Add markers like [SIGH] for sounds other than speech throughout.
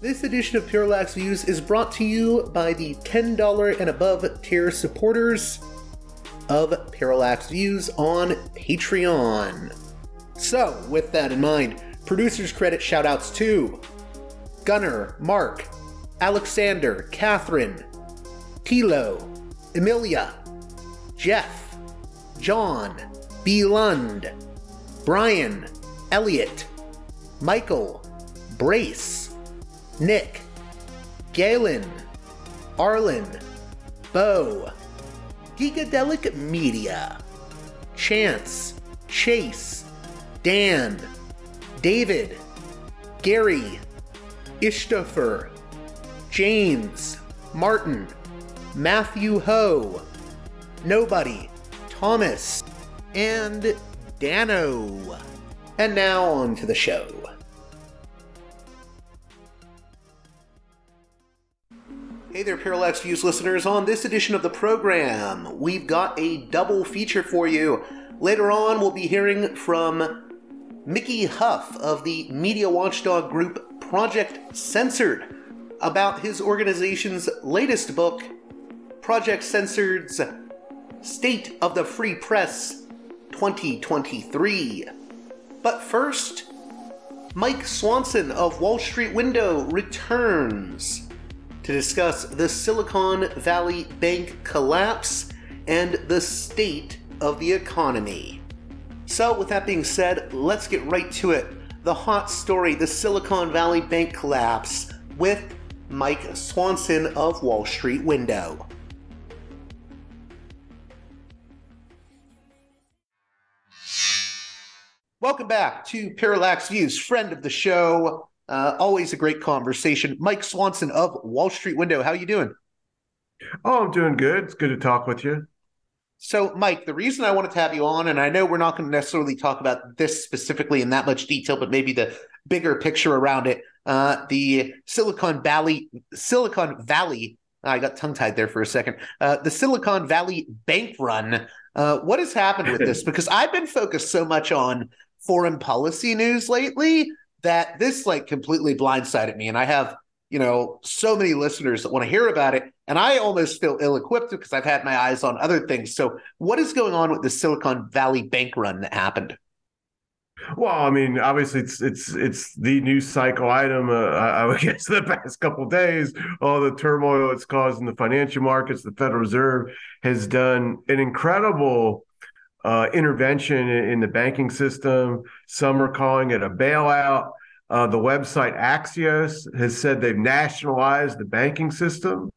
This edition of Parallax Views is brought to you by the $10 and above tier supporters of Parallax Views on Patreon. So, with that in mind, producers credit shoutouts to Gunner, Mark, Alexander, Catherine, Tilo, Emilia, Jeff, John, B. Lund, Brian, Elliot, Michael, Brace, Nick, Galen, Arlen, Bo, Gigadelic Media, Chance, Chase, Dan, David, Gary, Ishtofer, James, Martin, Matthew Ho, Nobody, Thomas, and Dano. And now on to the show. Hey there, Parallax Views listeners. On this edition of the program, we've got a double feature for you. Later on, we'll be hearing from Mickey Huff of the media watchdog group Project Censored about his organization's latest book, Project Censored's State of the Free Press 2023. But first, Mike Swanson of Wall Street Window returns to discuss the Silicon Valley Bank collapse and the state of the economy. So, with that being said, let's get right to it. The hot story the Silicon Valley Bank collapse with Mike Swanson of Wall Street Window. Welcome back to Parallax Views, friend of the show. Uh, always a great conversation. Mike Swanson of Wall Street Window. How are you doing? Oh, I'm doing good. It's good to talk with you. So, Mike, the reason I wanted to have you on, and I know we're not going to necessarily talk about this specifically in that much detail, but maybe the bigger picture around it. Uh, the Silicon Valley, Silicon Valley. I got tongue tied there for a second. Uh, the Silicon Valley bank run. Uh, what has happened with this? [LAUGHS] Because I've been focused so much on foreign policy news lately that this like completely blindsided me. And I have, you know, so many listeners that want to hear about it. And I almost feel ill equipped because I've had my eyes on other things. So, what is going on with the Silicon Valley bank run that happened? Well, I mean, obviously, it's it's it's the news cycle item. Uh, I, would [LAUGHS] guess the past couple days, all the turmoil it's caused in the financial markets, the Federal Reserve has done an incredible uh, intervention in, the banking system. Some are calling it a bailout. Uh, the website Axios has said they've nationalized the banking system,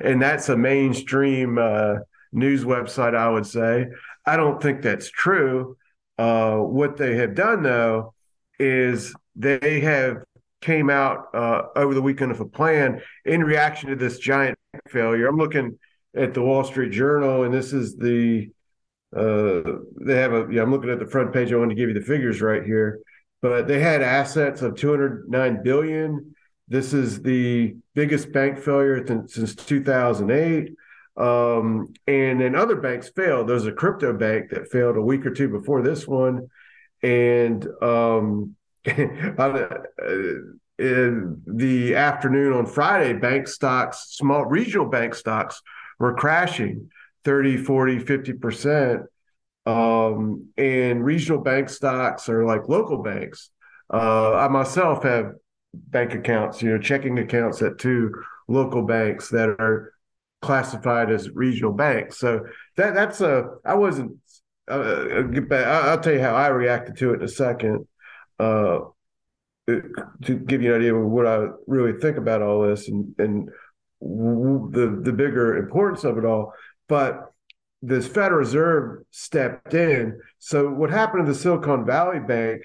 and that's a mainstream uh, news website, I would say. I don't think that's true. Uh, what they have done, though, is they have came out uh, over the weekend of a plan in reaction to this giant failure. I'm looking at the Wall Street Journal, and this is the uh, they have a yeah i'm looking at the front page. I want to give you the figures right here but they had assets of 209 billion. This is the biggest bank failure th- since 2008 um, and then other banks failed. There's a crypto bank that failed a week or two before this one. And um, [LAUGHS] uh, in the afternoon on friday bank stocks small regional bank stocks were crashing 30, 40, 50%. Um, and regional bank stocks are like local banks. Uh, I myself have bank accounts, you know, checking accounts at two local banks that are classified as regional banks. So that that's a I wasn't. Uh, I'll tell you how I reacted to it in a second. Uh, to give you an idea of what I really think about all this and and the the bigger importance of it all. But this Federal Reserve stepped in. So what happened to the Silicon Valley Bank?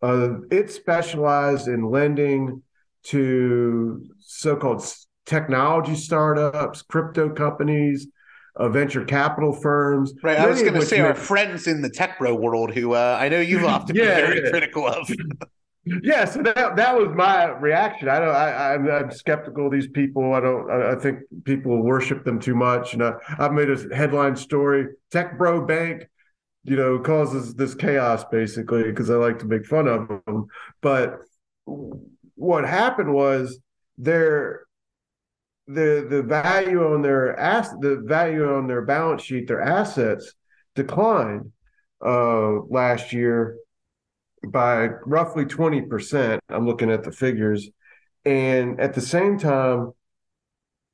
Uh, it specialized in lending to so-called technology startups, crypto companies, uh, venture capital firms. Right. I was going to say our friends in the tech bro world, who uh, I know you've often [LAUGHS] yeah, been very yeah. critical of. [LAUGHS] yeah, so that that was my reaction. I don't. I, I'm, I'm skeptical of these people. I don't. I, I think people worship them too much. And I, I've made a headline story: Tech Bro Bank, you know, causes this chaos basically because I like to make fun of them. But what happened was their the the value on their ass the value on their balance sheet, their assets declined uh, last year by roughly 20%. I'm looking at the figures. And at the same time,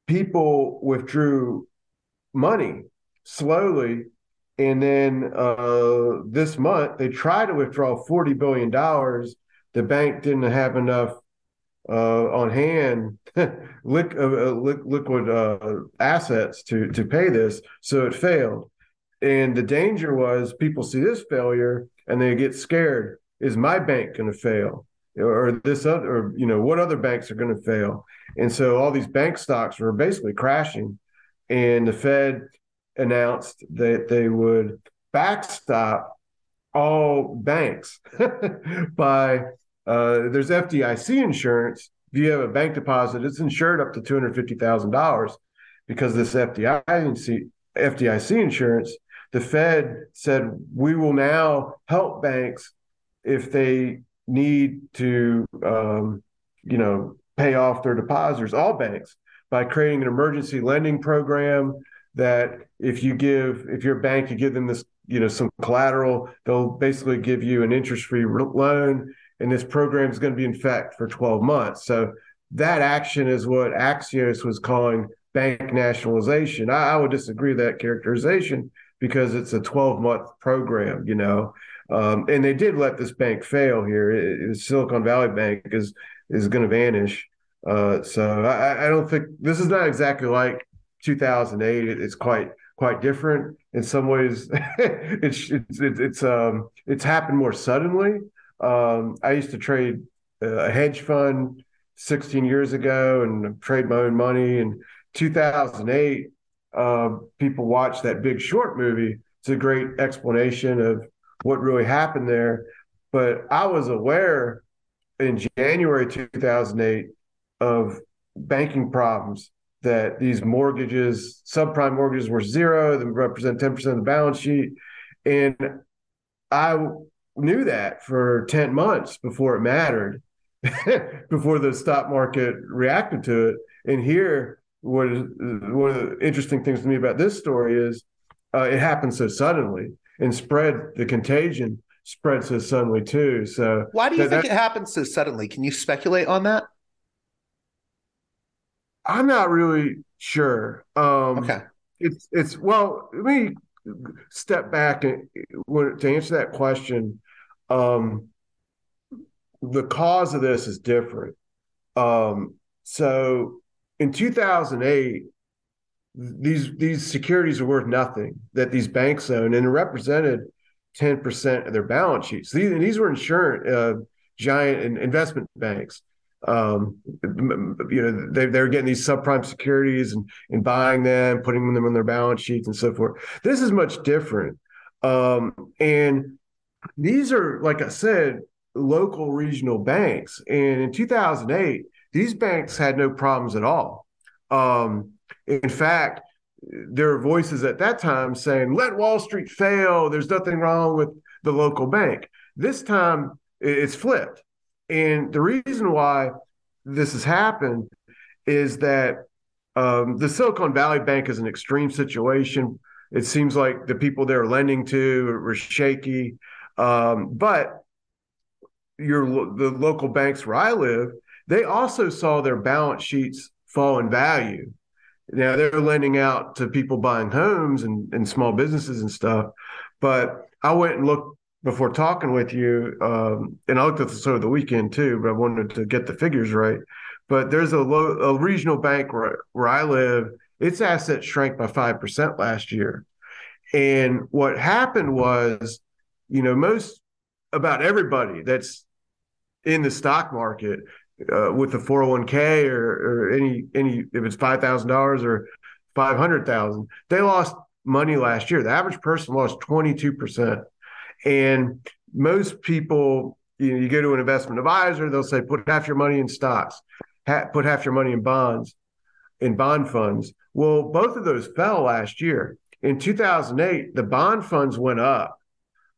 people withdrew money slowly. And then uh, this month, they tried to withdraw $40 billion. The bank didn't have enough uh, on hand [LAUGHS] liquid, uh, uh, assets to, to pay this. So it failed. And the danger was people see this failure and they get scared is my bank going to fail or this other or you know what other banks are going to fail and so all these bank stocks were basically crashing and the fed announced that they would backstop all banks [LAUGHS] by uh, there's FDIC insurance. If you have a bank deposit, it's insured up to two hundred fifty thousand dollars because this FDIC FDIC insurance. The Fed said we will now help banks if they need to, um, you know, pay off their depositors, all banks, by creating an emergency lending program that if you give, if your bank, you give them this, you know, some collateral, they'll basically give you an interest-free loan, and this program is going to be in effect for 12 months. So that action is what Axios was calling bank nationalization. I, I would disagree with that characterization because it's a 12 month program, you know. Um, and they did let this bank fail here. It, it, Silicon Valley Bank is is going to vanish. Uh, so I, I, don't think this is not exactly like 2008. It, it's quite quite different in some ways. [LAUGHS] it's it's it's um it's happened more suddenly. Um, I used to trade a hedge fund 16 years ago and trade my own money. In 2008, uh, people watched that Big Short movie. It's a great explanation of what really happened there. But I was aware in January 2008 of banking problems that these mortgages, subprime mortgages were zero, they represent 10% of the balance sheet. And I knew that for 10 months before it mattered, [LAUGHS] before the stock market reacted to it. And here, what is one of the interesting things to me about this story is uh, it happened so suddenly and spread the contagion spread so suddenly too. So why do you that, think that, it happened so suddenly? Can you speculate on that? I'm not really sure. Um, okay, it's it's well. Let me step back and to answer that question. Um, the cause of this is different. Um, so in 2008, these these securities are worth nothing that these banks own and represented 10% of their balance sheets. These, these were insurance uh, giant investment banks. Um, you know, they, they're getting these subprime securities and, and buying them, putting them on their balance sheets and so forth. This is much different. Um, and these are, like I said, local regional banks. And in 2008, these banks had no problems at all. Um, in fact, there were voices at that time saying, let Wall Street fail. There's nothing wrong with the local bank. This time it's flipped. And the reason why this has happened is that um, the Silicon Valley Bank is an extreme situation. It seems like the people they're lending to were shaky. Um, but your the local banks where I live, they also saw their balance sheets fall in value now they're lending out to people buying homes and, and small businesses and stuff. But I went and looked before talking with you, um, and I looked at this over the weekend too, but I wanted to get the figures right. But there's a, low, a regional bank where, where I live. Its assets shrank by five percent last year, and what happened was, you know, most about everybody that's in the stock market uh, with the 401k or, or any any if it's five thousand dollars or five hundred thousand, they lost money last year. The average person lost twenty two percent, and most people, you know, you go to an investment advisor, they'll say put half your money in stocks, ha- put half your money in bonds, in bond funds. Well, both of those fell last year. In 2008, the bond funds went up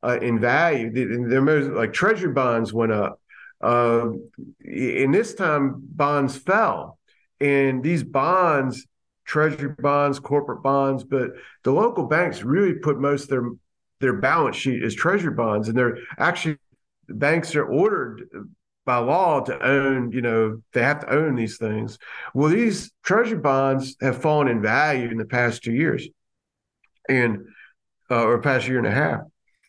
uh, in value. The, the, like treasury bonds went up. Uh, in this time, bonds fell, and these bonds, treasury bonds, corporate bonds, but the local banks really put most of their their balance sheet as treasury bonds, and they're actually banks are ordered by law to own. You know, they have to own these things. Well, these treasury bonds have fallen in value in the past two years, and uh, or past year and a half.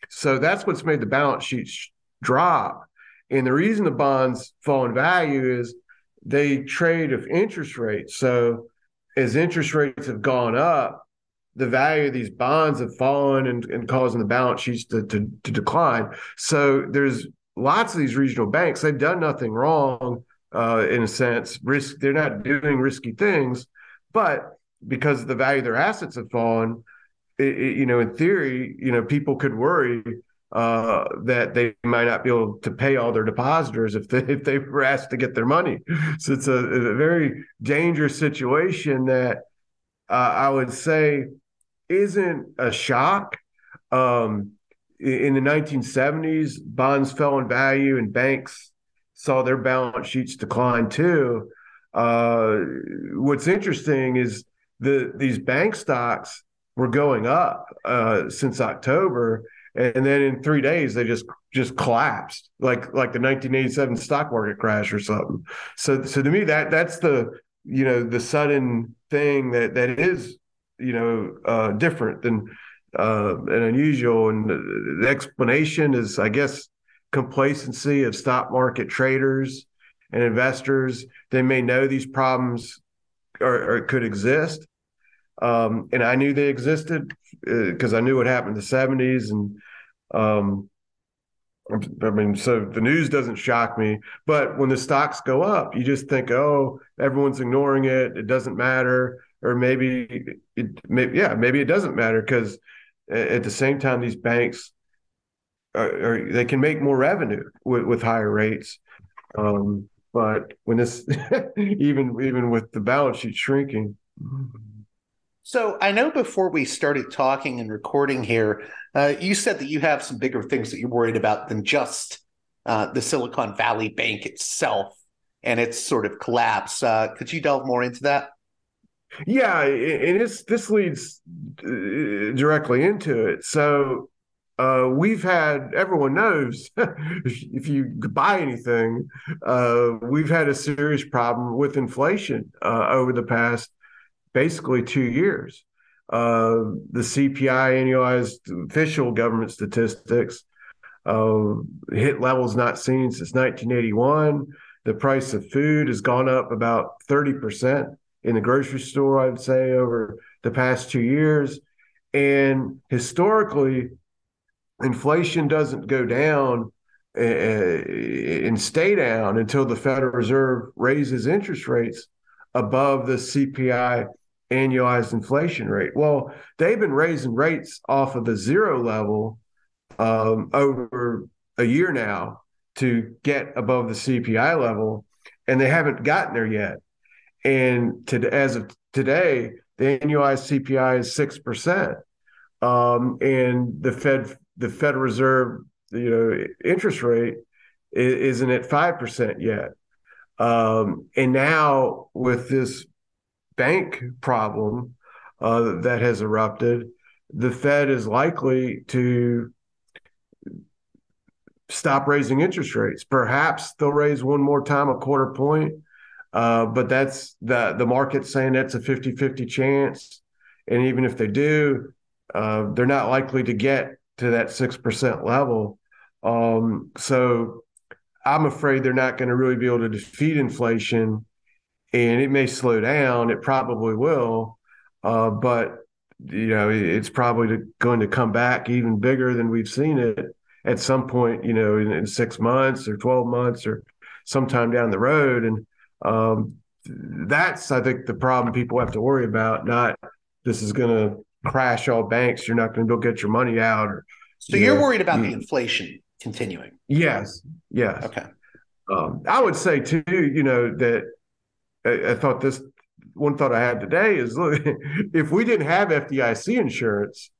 So that's what's made the balance sheets drop. And the reason the bonds fall in value is they trade of interest rates. So as interest rates have gone up, the value of these bonds have fallen and, and causing the balance sheets to, to, to decline. So there's lots of these regional banks. They've done nothing wrong uh, in a sense. Risk they're not doing risky things, but because the value of their assets have fallen, it, it, you know, in theory, you know, people could worry uh, that they might not be able to pay all their depositors if they [LAUGHS] if they were asked to get their money. So it's a, a very dangerous situation that uh, I would say isn't a shock. Um, in the 1970s, bonds fell in value and banks saw their balance sheets decline too. Uh, what's interesting is the these bank stocks were going up uh, since October, and then in three days they just just collapsed, like like the 1987 stock market crash or something. So so to me that that's the you know the sudden thing that that is you know uh, different than uh, and unusual. And the explanation is, I guess, complacency of stock market traders and investors. They may know these problems or, or could exist, um, and I knew they existed because uh, I knew what happened in the '70s, and um, I mean, so the news doesn't shock me. But when the stocks go up, you just think, oh, everyone's ignoring it; it doesn't matter, or maybe it, maybe, yeah, maybe it doesn't matter because at the same time, these banks are, are, they can make more revenue with, with higher rates. Um, but when this, [LAUGHS] even even with the balance sheet shrinking. So I know before we started talking and recording here, uh, you said that you have some bigger things that you're worried about than just uh, the Silicon Valley Bank itself and its sort of collapse. Uh, could you delve more into that? Yeah, and this this leads uh, directly into it. So uh, we've had everyone knows [LAUGHS] if you buy anything, uh, we've had a serious problem with inflation uh, over the past basically two years. Uh, the CPI annualized official government statistics uh, hit levels not seen since 1981. The price of food has gone up about 30% in the grocery store, I would say, over the past two years. And historically, inflation doesn't go down uh, and stay down until the Federal Reserve raises interest rates above the CPI annualized inflation rate. Well, they've been raising rates off of the zero level um, over a year now to get above the CPI level, and they haven't gotten there yet. And to, as of today, the annualized CPI is six percent, um, and the Fed, the Federal Reserve, you know, interest rate isn't at five percent yet. Um, and now with this bank problem uh, that has erupted, the Fed is likely to stop raising interest rates. Perhaps they'll raise one more time a quarter point, uh, but that's the the market saying that's a 50-50 chance. And even if they do, uh, they're not likely to get to that six percent level Um, so I'm afraid they're not going to really be able to defeat inflation, and it may slow down. It probably will, uh, but you know it's probably going to come back even bigger than we've seen it at some point. You know, in, in six months or twelve months or sometime down the road, and um, that's I think the problem people have to worry about. Not this is going to crash all banks. You're not going to go get your money out. Or so you are worried about the inflation continuing. Yes. Yes. Okay. Um, I would say too, you know, that I, I, thought this one thought I had today is look, [LAUGHS] if we didn't have FDIC insurance,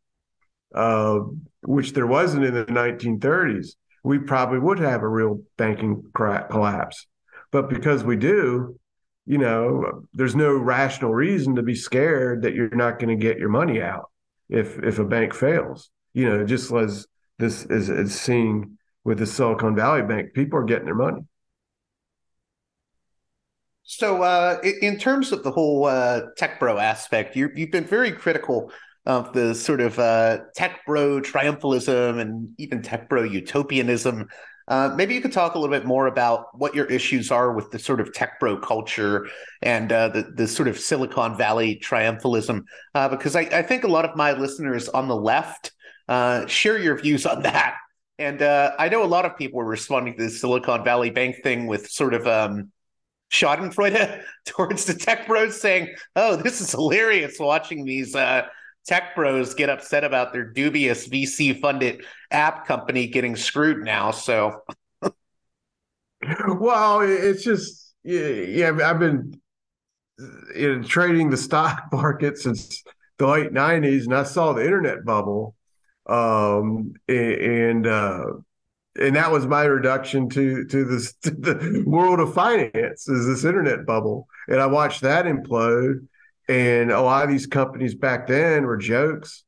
uh, which there wasn't in the 1930s, we probably would have a real banking collapse. But because we do, you know, there's no rational reason to be scared that you're not going to get your money out if if a bank fails. You know, just as this is, is seeing with the Silicon Valley Bank, people are getting their money. So, uh, in terms of the whole uh, tech bro aspect, you have been very critical of the sort of uh, tech bro triumphalism and even tech bro utopianism. Uh, maybe you could talk a little bit more about what your issues are with the sort of tech bro culture and uh, the the sort of Silicon Valley triumphalism, uh, because I, I, think a lot of my listeners on the left share your views on [LAUGHS] that. And I know a lot of people were responding to the Silicon Valley Bank thing with sort of um, Schadenfreude [LAUGHS] towards the tech bros, saying, "Oh, this is hilarious watching these." Uh, tech bros get upset about their dubious VC funded app company getting screwed now. So, [LAUGHS] well, it's just yeah, I've been know, trading the stock [LAUGHS] market since the late '90s, and I saw the internet bubble, um, and uh, and that was my introduction to to this [LAUGHS] to the world of finance is this internet bubble, and I watched that implode and a lot of these companies back then were jokes.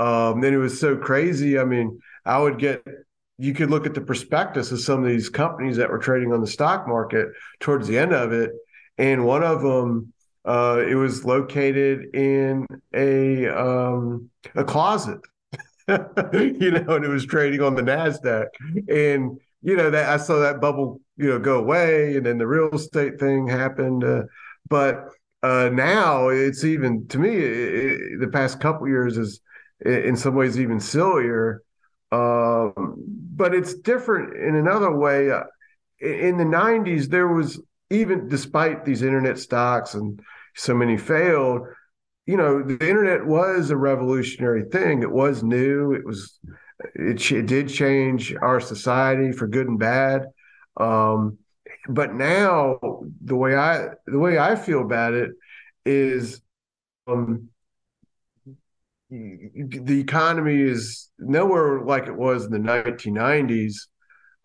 Um, and it was so crazy. I mean, I would get you could look at the prospectus of some of these companies that were trading on the stock market towards the end of it, and one of them uh, it was located in a um, a closet, [LAUGHS] you know, and it was trading on the Nasdaq, and you know that I saw that bubble, you know, go away, and then the real estate thing happened, uh, but uh, now it's even to me it, the past couple years is in some ways even sillier. Um, but it's different in another way uh, in the 90s there was even despite these internet stocks and so many failed you know the internet was a revolutionary thing. It was new. It was it, it did change our society for good and bad. Um, but now the way I the way I feel about it is um the economy is nowhere like it was in the 1990s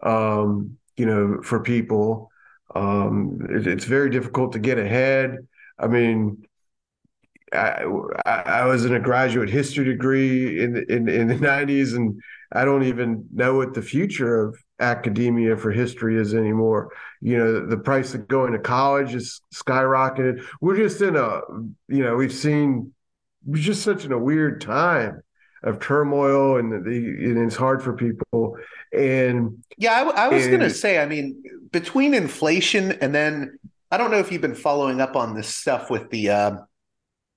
um you know for people. Um it, it's very difficult to get ahead. I mean I, I was in a graduate history degree in in in the [LAUGHS] 90s and I don't even know what the future of academia for history is anymore. You know, the price of going to college is skyrocketed. We're just in a, you know, we've seen we're just such in a weird time of turmoil and the and it's hard for people. And yeah, I, I was going to say, I mean, between inflation and then I don't know if you've been following up on this stuff with the. Uh,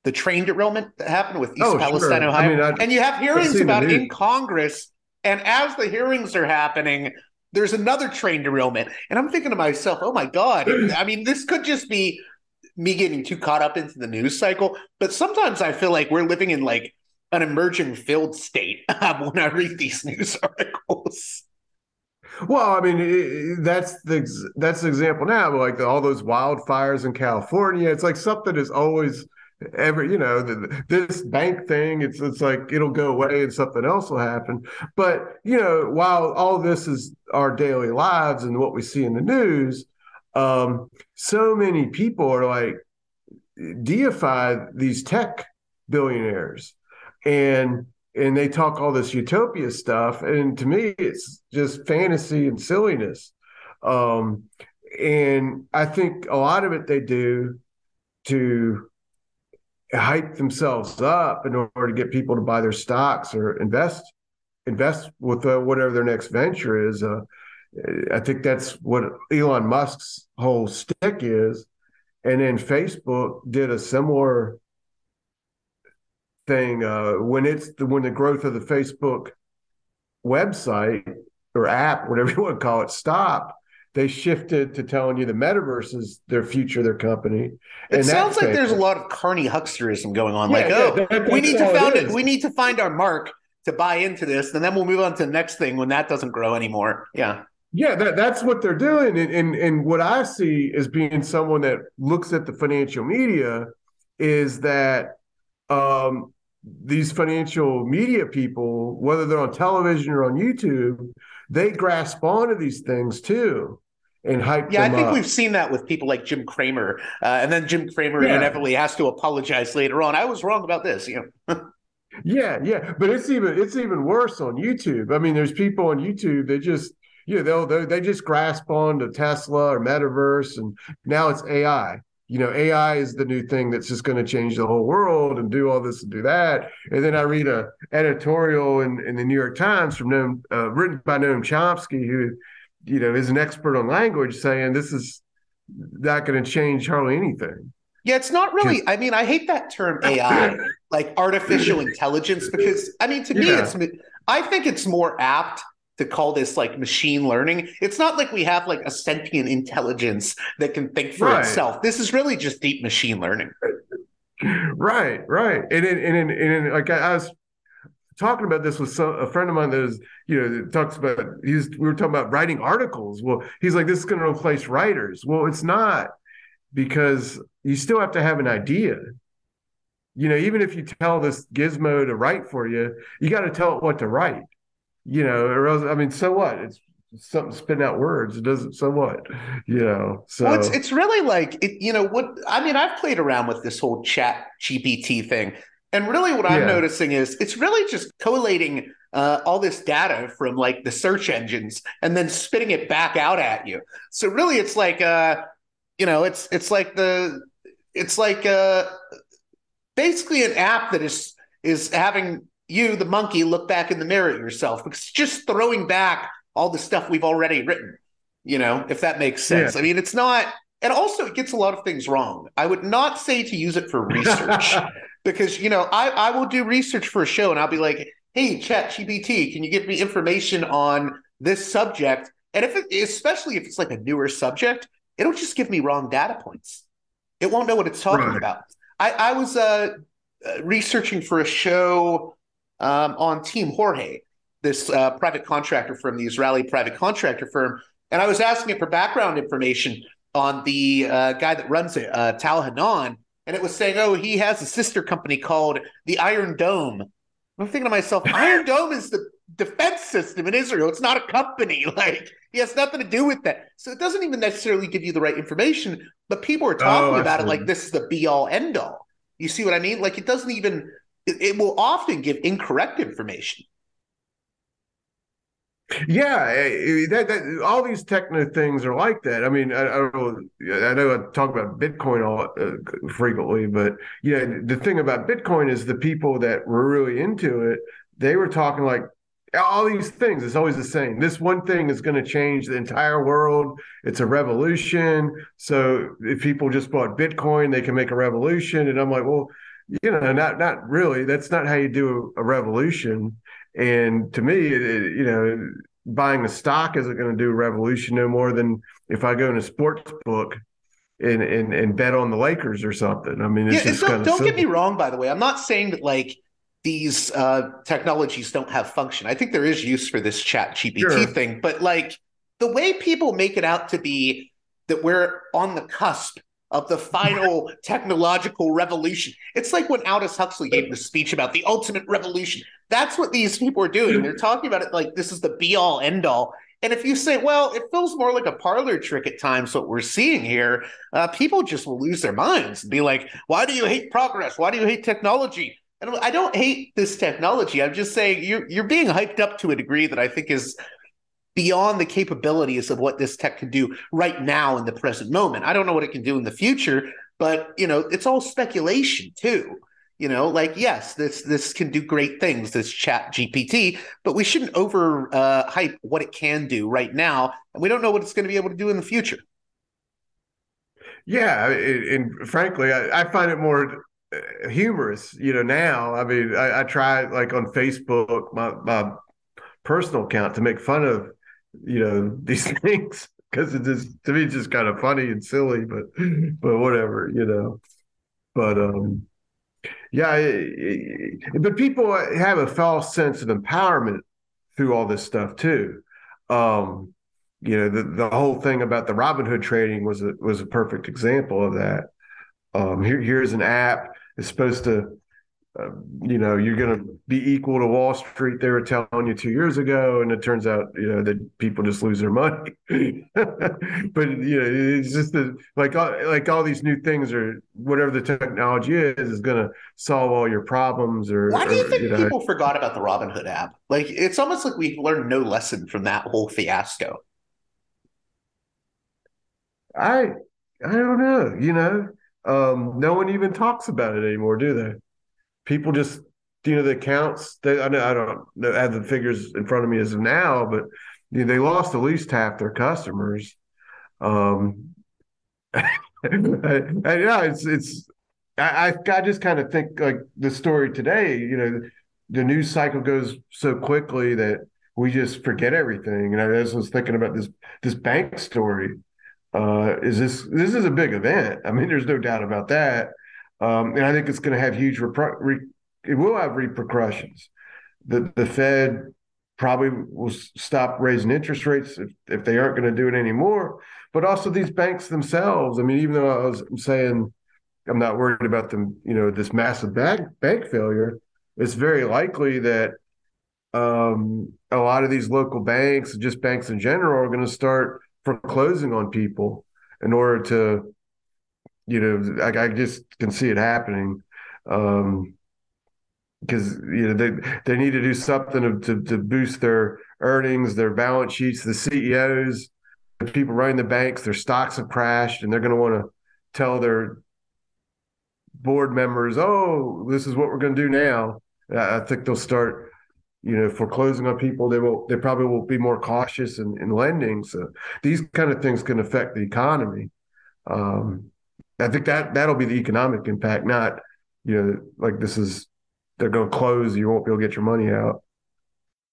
the train derailment that happened with East oh, Palestine, sure. Ohio, I mean, and you have hearings about it in Congress and as the hearings are happening, there's another train derailment. And I'm thinking to myself, oh my God. I mean, this could just be me getting too caught up into the news cycle. But sometimes I feel like we're living in like an emerging filled state [LAUGHS] um, when I read these news [LAUGHS] articles. Well, I mean, that's the that's the example now. Like all those wildfires in California, it's like something is always every you know the, this bank thing it's it's like it'll go away and something else will happen. But you know while all this is our daily lives and what we see in the news um so many people are like deify these tech billionaires. And and they talk all this utopia stuff. And to me it's just fantasy and silliness. Um and i think a lot of it they do to hype themselves up in order to get people to buy their stocks or invest invest with uh, whatever their next venture is. Uh, I think that's what Elon Musk's whole stick is. And then Facebook did a similar thing uh, when it's the, when the growth of the Facebook website or app, whatever you want to call it, stopped. They shifted to telling you the metaverse is their future, their company. It sounds like there's a lot of carny hucksterism going on. Yeah, like, yeah, oh, that, we need to found it. We need to find our mark to buy into this, and then we'll move on to the next thing when that doesn't grow anymore. Yeah. Yeah, that, that's what they're doing. And, and and what I see as being someone that looks at the financial media is that um, these financial media people, whether they're on television or on YouTube, they grasp onto these things too and hype. Yeah, I think up. we've seen that with people like Jim Cramer, uh, and then Jim Cramer yeah. inevitably has to apologize later on. I was wrong about this, you know. [LAUGHS] yeah, yeah, but it's even it's even worse on YouTube. I mean, there's people on YouTube that just you know they'll they just grasp on to Tesla or metaverse, and now it's AI. You know, AI is the new thing that's just going to change the whole world and do all this and do that. And then I read a editorial in, in the New York Times from Noam, uh, written by Noam Chomsky, who you know is an expert on language, saying this is not going to change hardly anything. Yeah, it's not really. I mean, I hate that term AI, [LAUGHS] like artificial intelligence, because I mean, to me, yeah. it's. I think it's more apt to call this like machine learning. It's not like we have like a sentient intelligence that can think for right. itself. This is really just deep machine learning. Right, right. And and and, and like I, was talking about this with some, a friend of mine that is, you know, talks about he's we were talking about writing articles. Well, he's like, this is going to replace writers. Well, it's not because you still have to have an idea. You know, even if you tell this gizmo to write for you, you got to tell it what to write you know, or else, I mean, so what? It's something spitting out words. It doesn't. So what? You know. So well, it's it's really like it, you know what I mean. I've played around with this whole Chat GPT thing, and really what I'm yeah. noticing is it's really just collating uh, all this data from like the search engines and then spitting it back out at you. So really, it's like uh, you know, it's it's like the it's like uh, basically an app that is is having you, the monkey, look back in the mirror at yourself because it's just throwing back all the stuff we've already written, you know, if that makes sense. Yeah. I mean, it's not, and also it gets a lot of things wrong. I would not say to use it for research [LAUGHS] because, you know, I, I will do research for a show and I'll be like, hey, Chat GPT, can you give me information on this subject? And if it, especially if it's like a newer subject, it'll just give me wrong data points. It won't know what it's talking right. about. I, I was uh, uh researching for a show um, on Team Jorge, this uh, private contractor firm, the Israeli private contractor firm. And I was asking it for background information on the uh, guy that runs it, uh, Tal Hanan. And it was saying, oh, he has a sister company called the Iron Dome. I'm thinking to myself, [LAUGHS] Iron Dome is the defense system in Israel. It's not a company. [LAUGHS] Like, he has nothing to do with that. So it doesn't even necessarily give you the right information. But people are talking oh, about it like this is the be all end all. You see what I mean? Like, it doesn't even it, it will often give incorrect information. Yeah, eh, eh, that, that, all these techno things are like that. I mean, I, I don't know. I know I talk about Bitcoin all uh, frequently, but yeah, the thing about Bitcoin is the people that were really into it. They were talking like all these things. It's always the same. This one thing is going to change the entire world. It's a revolution. So if people just bought Bitcoin, they can make a revolution. And I'm like, well, you know, not not really. That's not how you do a revolution. And to me, it, it, you know, buying a stock isn't going to do a revolution no more than if I go in a sports book and and, and bet on the Lakers or something. I mean, it's yeah, just don't, don't get me wrong. By the way, I'm not saying that like these uh, technologies don't have function. I think there is use for this Chat GPT sure. thing, but like the way people make it out to be that we're on the cusp of the final technological revolution. It's like when Aldous Huxley gave the speech about the ultimate revolution. That's what these people are doing. They're talking about it like this is the be all end all. And if you say, well, it feels more like a parlor trick at times, what we're seeing here, uh, people just will lose their minds and be like, why do you hate progress? Why do you hate technology? And I don't hate this technology. I'm just saying you're you're being hyped up to a degree that I think is beyond the capabilities of what this tech can do right now in the present moment. I don't know what it can do in the future, but you know, it's all speculation too. You know, like yes, this this can do great things, this Chat GPT, but we shouldn't over uh, hype what it can do right now, and we don't know what it's going to be able to do in the future. Yeah, and frankly, I, find it more uh, humorous. You know, now I mean, I, I try like on Facebook, my my personal account, to make fun of you know [LAUGHS] these things because it just to me just kind of funny and silly, but but whatever, you know. But um, yeah, it, it, but people have a false sense of empowerment through all this stuff too. Um, you know, the the whole thing about the Robinhood trading was a was a perfect example of that. Um, here here's an app. It's supposed to uh, you know, you're going to be equal to Wall Street. They were telling you two years ago, and it turns out, you know, that people just lose their money. [LAUGHS] but you know, it's just the, like like all these new things are whatever the technology is is going to solve all your problems. Or why do you or, think you know, people forgot about the Robinhood app? Like it's almost like we've learned no lesson from that whole fiasco. I I don't know. You know, um, no one even talks about it anymore, do they? People just you know the accounts they I, I don't have the figures in front of me as of now but you know, they lost at least half their customers. Um [LAUGHS] and, yeah it's it's I, I just kind of think like the story today you know the news cycle goes so quickly that we just forget everything. And I was thinking about this this bank story. Uh is this this is a big event. I mean there's no doubt about that um, and I think it's going to have huge repro- re- it will have repercussions. The the Fed probably will stop raising interest rates if, if they aren't going to do it anymore. But also these banks themselves. I mean, even though I was saying I'm not worried about them, you know, this massive bank bank failure, it's very likely that um, a lot of these local banks, just banks in general, are going to start foreclosing on people in order to you know, I, I just can see it happening. Um, because you know they they need to do something to, to, boost their earnings, their balance sheets. The CEOs, the people running the banks, their stocks have crashed, and they're going to want to tell their board members, "Oh, this is what we're going to do now." I think they'll start, you know, foreclosing on people. They will. They probably will be more cautious in, in lending. So these kind of things can affect the economy. Um, I think that that'll be the economic impact, not you know like this is they're going to close, you won't be able to get your money out.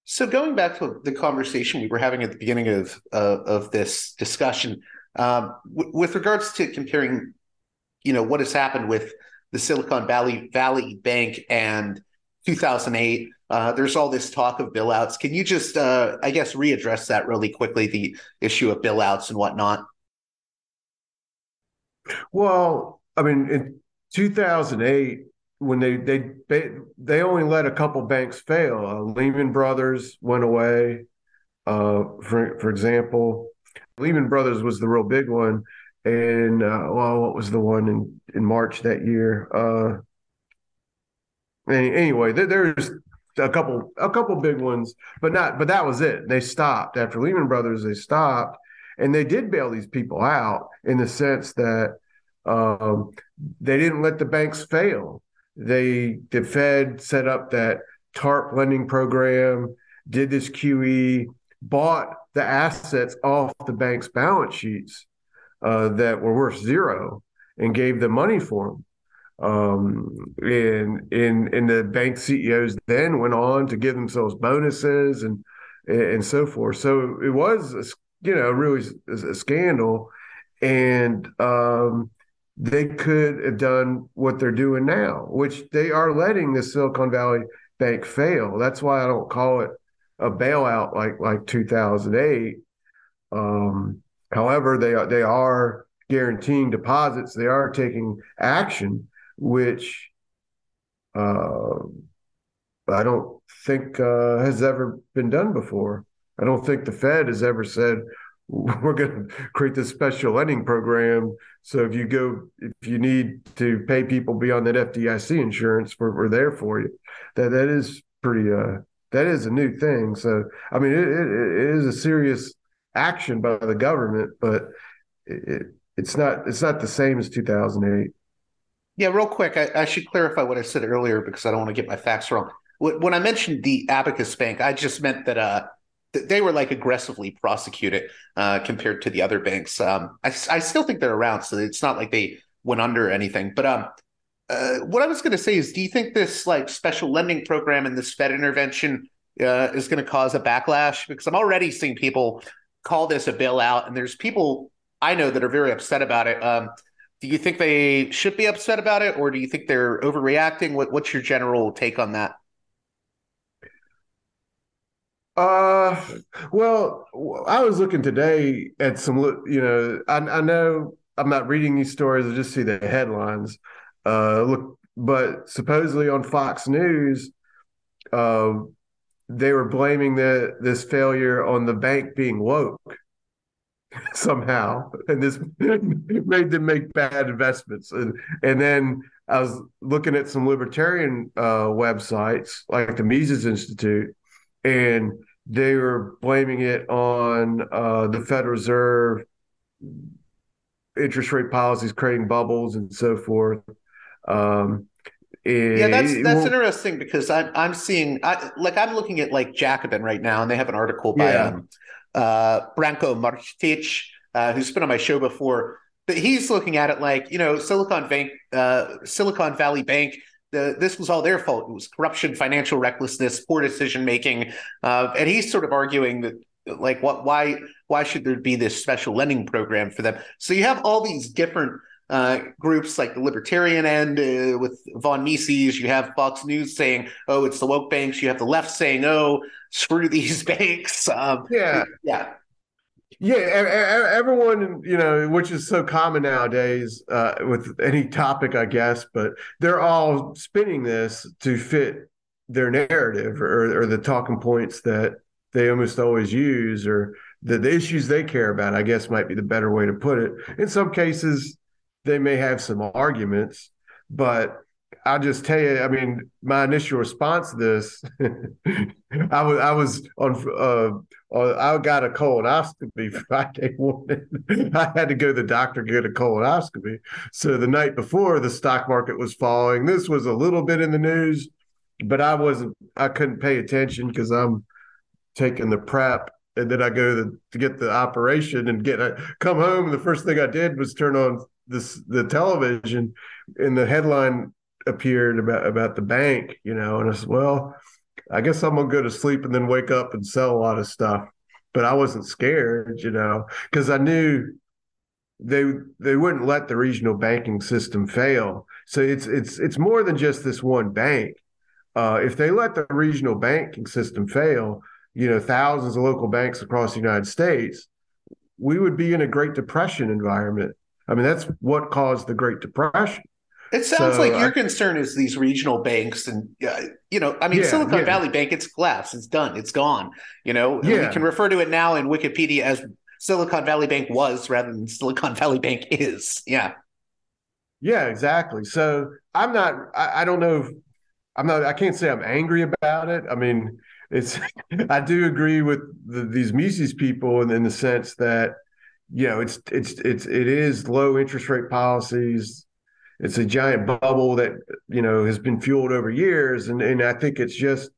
So going back to the conversation we were having at the beginning of uh, of this discussion, um, w- with regards to comparing, you know, what has happened with the Silicon Valley Valley Bank and 2008. Uh, there's all this talk of billouts. Can you just, uh, I guess, readdress that really quickly, the issue of billouts and whatnot? Well, I mean, in 2008, when they they they only let a couple banks fail. Uh, Lehman Brothers went away. Uh, for for example, Lehman Brothers was the real big one, and uh, well, what was the one in in March that year? Uh, anyway, there, there's a couple a couple big ones, but not but that was it. They stopped after Lehman Brothers. They stopped, and they did bail these people out in the sense that um, they didn't let the banks fail. They the Fed set up that TARP lending program, did this QE, bought the assets off the bank's balance sheets uh, that were worth zero, and gave them money for them. Um, and and and the bank CEOs then went on to give themselves bonuses and and so forth. So it was, a, you know, really a scandal, and um, they could have done what they're doing now, which they are letting the Silicon Valley Bank fail. That's why I don't call it a bailout like like 2008. Um, however, they are they are guaranteeing deposits. They are taking action, which uh, I don't think uh, has ever been done before. I don't think the Fed has ever said we're going to create this special lending program. So if you go, if you need to pay people beyond that FDIC insurance, we're, we're there for you. That that is pretty. Uh, that is a new thing. So I mean, it, it, it is a serious action by the government, but it, it's not. It's not the same as 2008. Yeah, real quick, I, I, should clarify what I said earlier because I don't want to get my facts wrong. When I mentioned the Abacus Bank, I just meant that uh, they were like aggressively prosecuted uh, compared to the other banks. Um, I, I still think they're around, so it's not like they went under or anything. But um, uh, what I was going to say is, do you think this like special lending program and this Fed intervention uh, is going to cause a backlash? Because I'm already seeing people call this a bailout, and there's people I know that are very upset about it. Um, do you think they should be upset about it, or do you think they're overreacting? What, what's your general take on that? Uh, well, I was looking today at some, you know, I, I know I'm not reading these stories, I just see the headlines. Uh, look, but supposedly on Fox News, uh, they were blaming the this failure on the bank being woke [LAUGHS] somehow, and this [LAUGHS] made them make bad investments. And and then I was looking at some libertarian uh, websites like the Mises Institute, and they were blaming it on uh, the Federal Reserve interest rate policies creating bubbles and so forth. Um, yeah, that's that's interesting because I'm I'm seeing I, like I'm looking at like Jacobin right now, and they have an article by yeah. um, uh, Branko Marcetic, uh, who's been on my show before. But he's looking at it like you know Silicon Bank, uh, Silicon Valley Bank the, this was all their fault. It was corruption, financial recklessness, poor decision making, uh, and he's sort of arguing that like what why why should there be this special lending program for them? So you have all these different uh, groups like the libertarian end uh, with von Mises. You have Fox News saying, "Oh, it's the woke banks." You have the left saying, "Oh, screw these [LAUGHS] banks." Um, yeah, yeah. Yeah, everyone, you know, which is so common nowadays uh, with any topic, I guess, but they're all spinning this to fit their narrative or, or the talking points that they almost always use or the, the issues they care about, I guess might be the better way to put it. In some cases, they may have some arguments, but I'll just tell you, I mean, my initial response to this, [LAUGHS] I was I was on uh, uh, I got a colonoscopy [LAUGHS] Friday morning. [LAUGHS] I had to go to the doctor get a colonoscopy. So the night before the stock market was falling. This was a little bit in the news, but I wasn't I couldn't pay attention because I'm taking the prep and then I go to, to get the operation and get a, come home. And the first thing I did was turn on this the television and the headline appeared about about the bank, you know, and I said, well, I guess I'm gonna go to sleep and then wake up and sell a lot of stuff. But I wasn't scared, you know, because I knew they they wouldn't let the regional banking system fail. So it's it's it's more than just this one bank. Uh, if they let the regional banking system fail, you know, thousands of local banks across the United States, we would be in a Great Depression environment. I mean, that's what caused the Great Depression. It sounds so, like your concern is these regional banks, and uh, you know, I mean, yeah, Silicon yeah. Valley Bank, it's collapsed, it's done, it's gone. You know, yeah. we can refer to it now in Wikipedia as Silicon Valley Bank was rather than Silicon [LAUGHS] Valley Bank is. Yeah. Yeah, exactly. So I'm not. I, I don't know. If, I'm not. I can't say I'm angry about it. I mean, it's. [LAUGHS] I do agree with the, these Mises people in, in the sense that you know it's it's it's it is low interest rate policies it's a giant bubble that you know has been fueled over years, and and I think it's just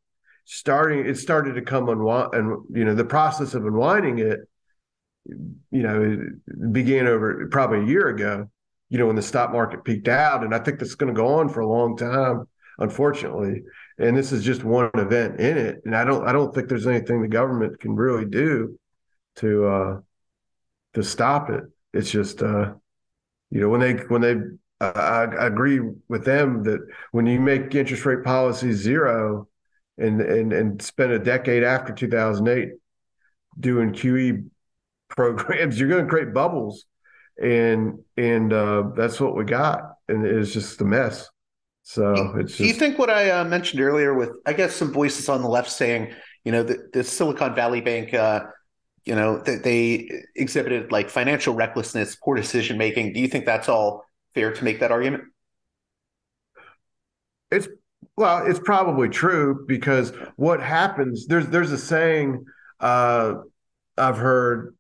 starting. It started to come unwind, and you know the process of unwinding it, you know, began over probably a year ago. You know when the stock market peaked out, and I think that's going to go on for a long time, unfortunately. And this is just one event in it, and I don't I don't think there's anything the government can really do to uh to stop it. It's just uh you know when they when they I, I agree with them that when you make interest rate policy zero and and and spend a decade after 2008 doing QE programs, [LAUGHS] you're going to create bubbles, and and uh, that's what we got, and it's just a mess. So it's. Just... Do you think what I uh, mentioned earlier with I guess some voices on the left saying, you know, the, the Silicon Valley Bank, uh, you know, that they exhibited like financial recklessness, poor decision making. Do you think that's all fair to make that argument? It's well, it's probably true because what happens there's there's a saying uh, I've heard.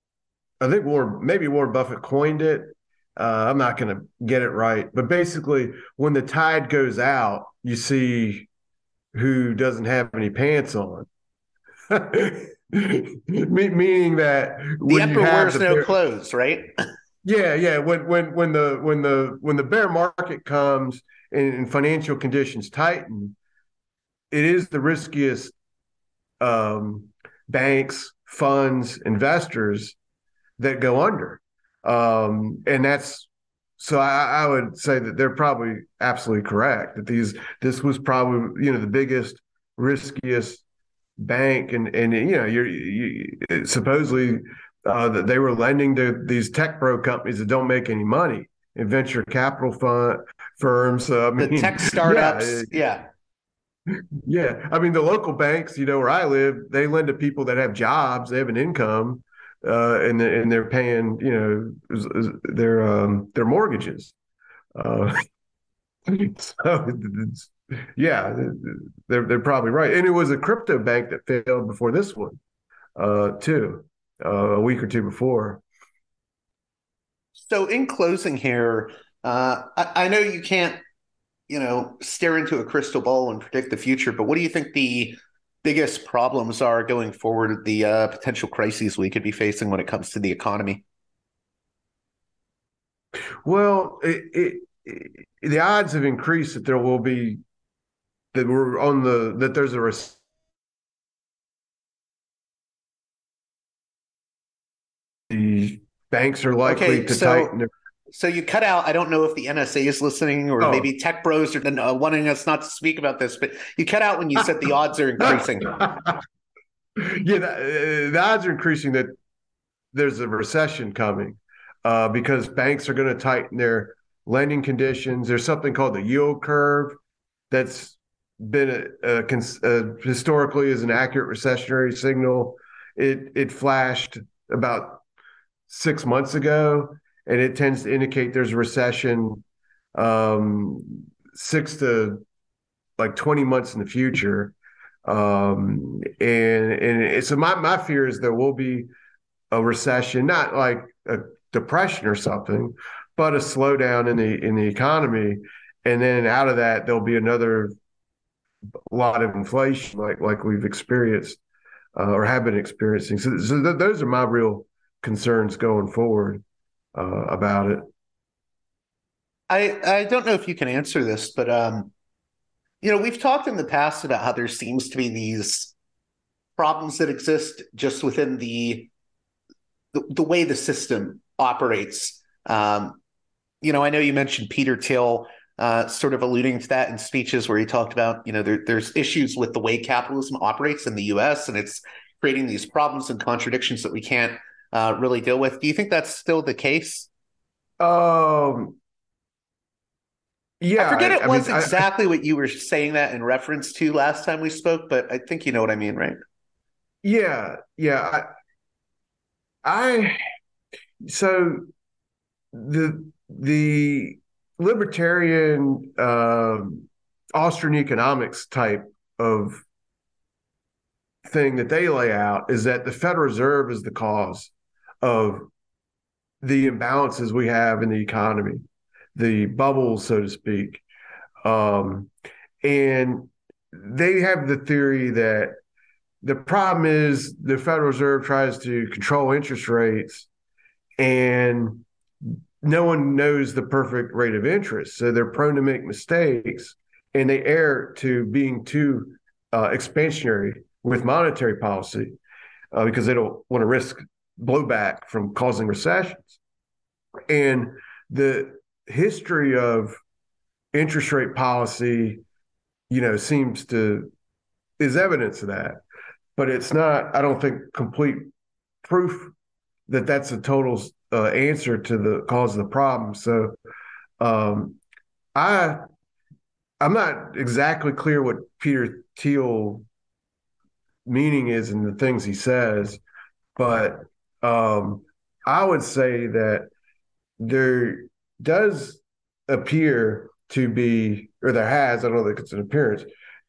I think Warren maybe Warren Buffett coined it, uh, I'm not going to get it right, but basically, when the tide goes out, you see who doesn't have any pants on. [LAUGHS] Meaning that the emperor wears no bear, clothes, right? [LAUGHS] yeah, yeah. When when when the when the when the bear market comes and, and financial conditions tighten, it is the riskiest um, banks, funds, investors that go under. Um, and that's so I, I, would say that they're probably absolutely correct that these this was probably you know the biggest riskiest bank and and you know you're you, supposedly uh, that they were lending to these tech pro companies that don't make any money and venture capital fund firms uh, I mean, the tech [LAUGHS] startups yeah, yeah yeah I mean the local banks you know where I live they lend to people that have jobs they have an income uh, and and they're paying you know their um, their mortgages. Uh, [LAUGHS] so yeah, they're they're probably right. And it was a crypto bank that failed before this one, uh, too, uh, a week or two before. So, in closing here, uh, I, I know you can't, you know, stare into a crystal ball and predict the future, but what do you think the biggest problems are going forward, the uh, potential crises we could be facing when it comes to the economy? Well, it, it, it, the odds have increased that there will be that we're on the that there's a the banks are likely okay, to so, tighten their so you cut out. I don't know if the NSA is listening or oh. maybe tech bros are uh, wanting us not to speak about this, but you cut out when you said the odds are increasing. [LAUGHS] yeah, the, uh, the, odds are increasing that there's a recession coming uh, because banks are going to tighten their lending conditions. There's something called the yield curve that's been a, a, a, historically as an accurate recessionary signal. It it flashed about six months ago and it tends to indicate there's a recession um, six to like 20 months in the future. Um, and and so my, my fear is there will be a recession, not like a depression or something, but a slowdown in the in the economy. And then out of that, there'll be another lot of inflation like like we've experienced uh, or have been experiencing. So, so th- those are my real concerns going forward uh, about it. I I don't know if you can answer this, but um, you know, we've talked in the past about how there seems to be these problems that exist just within the the, the way the system operates. Um, you know, I know you mentioned Peter Thiel, uh, sort of alluding to that in speeches where he talked about, you know, there, there's issues with the way capitalism operates in the U.S. and it's creating these problems and contradictions that we can't uh, really deal with. Do you think that's still the case? Um, yeah, I forget it I, was mean, exactly I, what you were saying that in reference to last time we spoke, but I think you know what I mean, right? Yeah, yeah. I, so the the libertarian um, Austrian economics type of thing that they lay out is that the Federal Reserve is the cause of the imbalances we have in the economy, the bubbles, so to speak. Um, and they have the theory that the problem is the Federal Reserve tries to control interest rates and no one knows the perfect rate of interest. So they're prone to make mistakes and they err to being too uh, expansionary with monetary policy uh, because they don't want to risk blowback from causing recessions. And the history of interest rate policy, you know, seems to is evidence of that, but it's not. I don't think complete proof that that's a total uh, answer to the cause of the problem. So, um, I I'm not exactly clear what Peter Thiel meaning is in the things he says, but um, I would say that there does appear to be, or there has, I don't know if it's an appearance,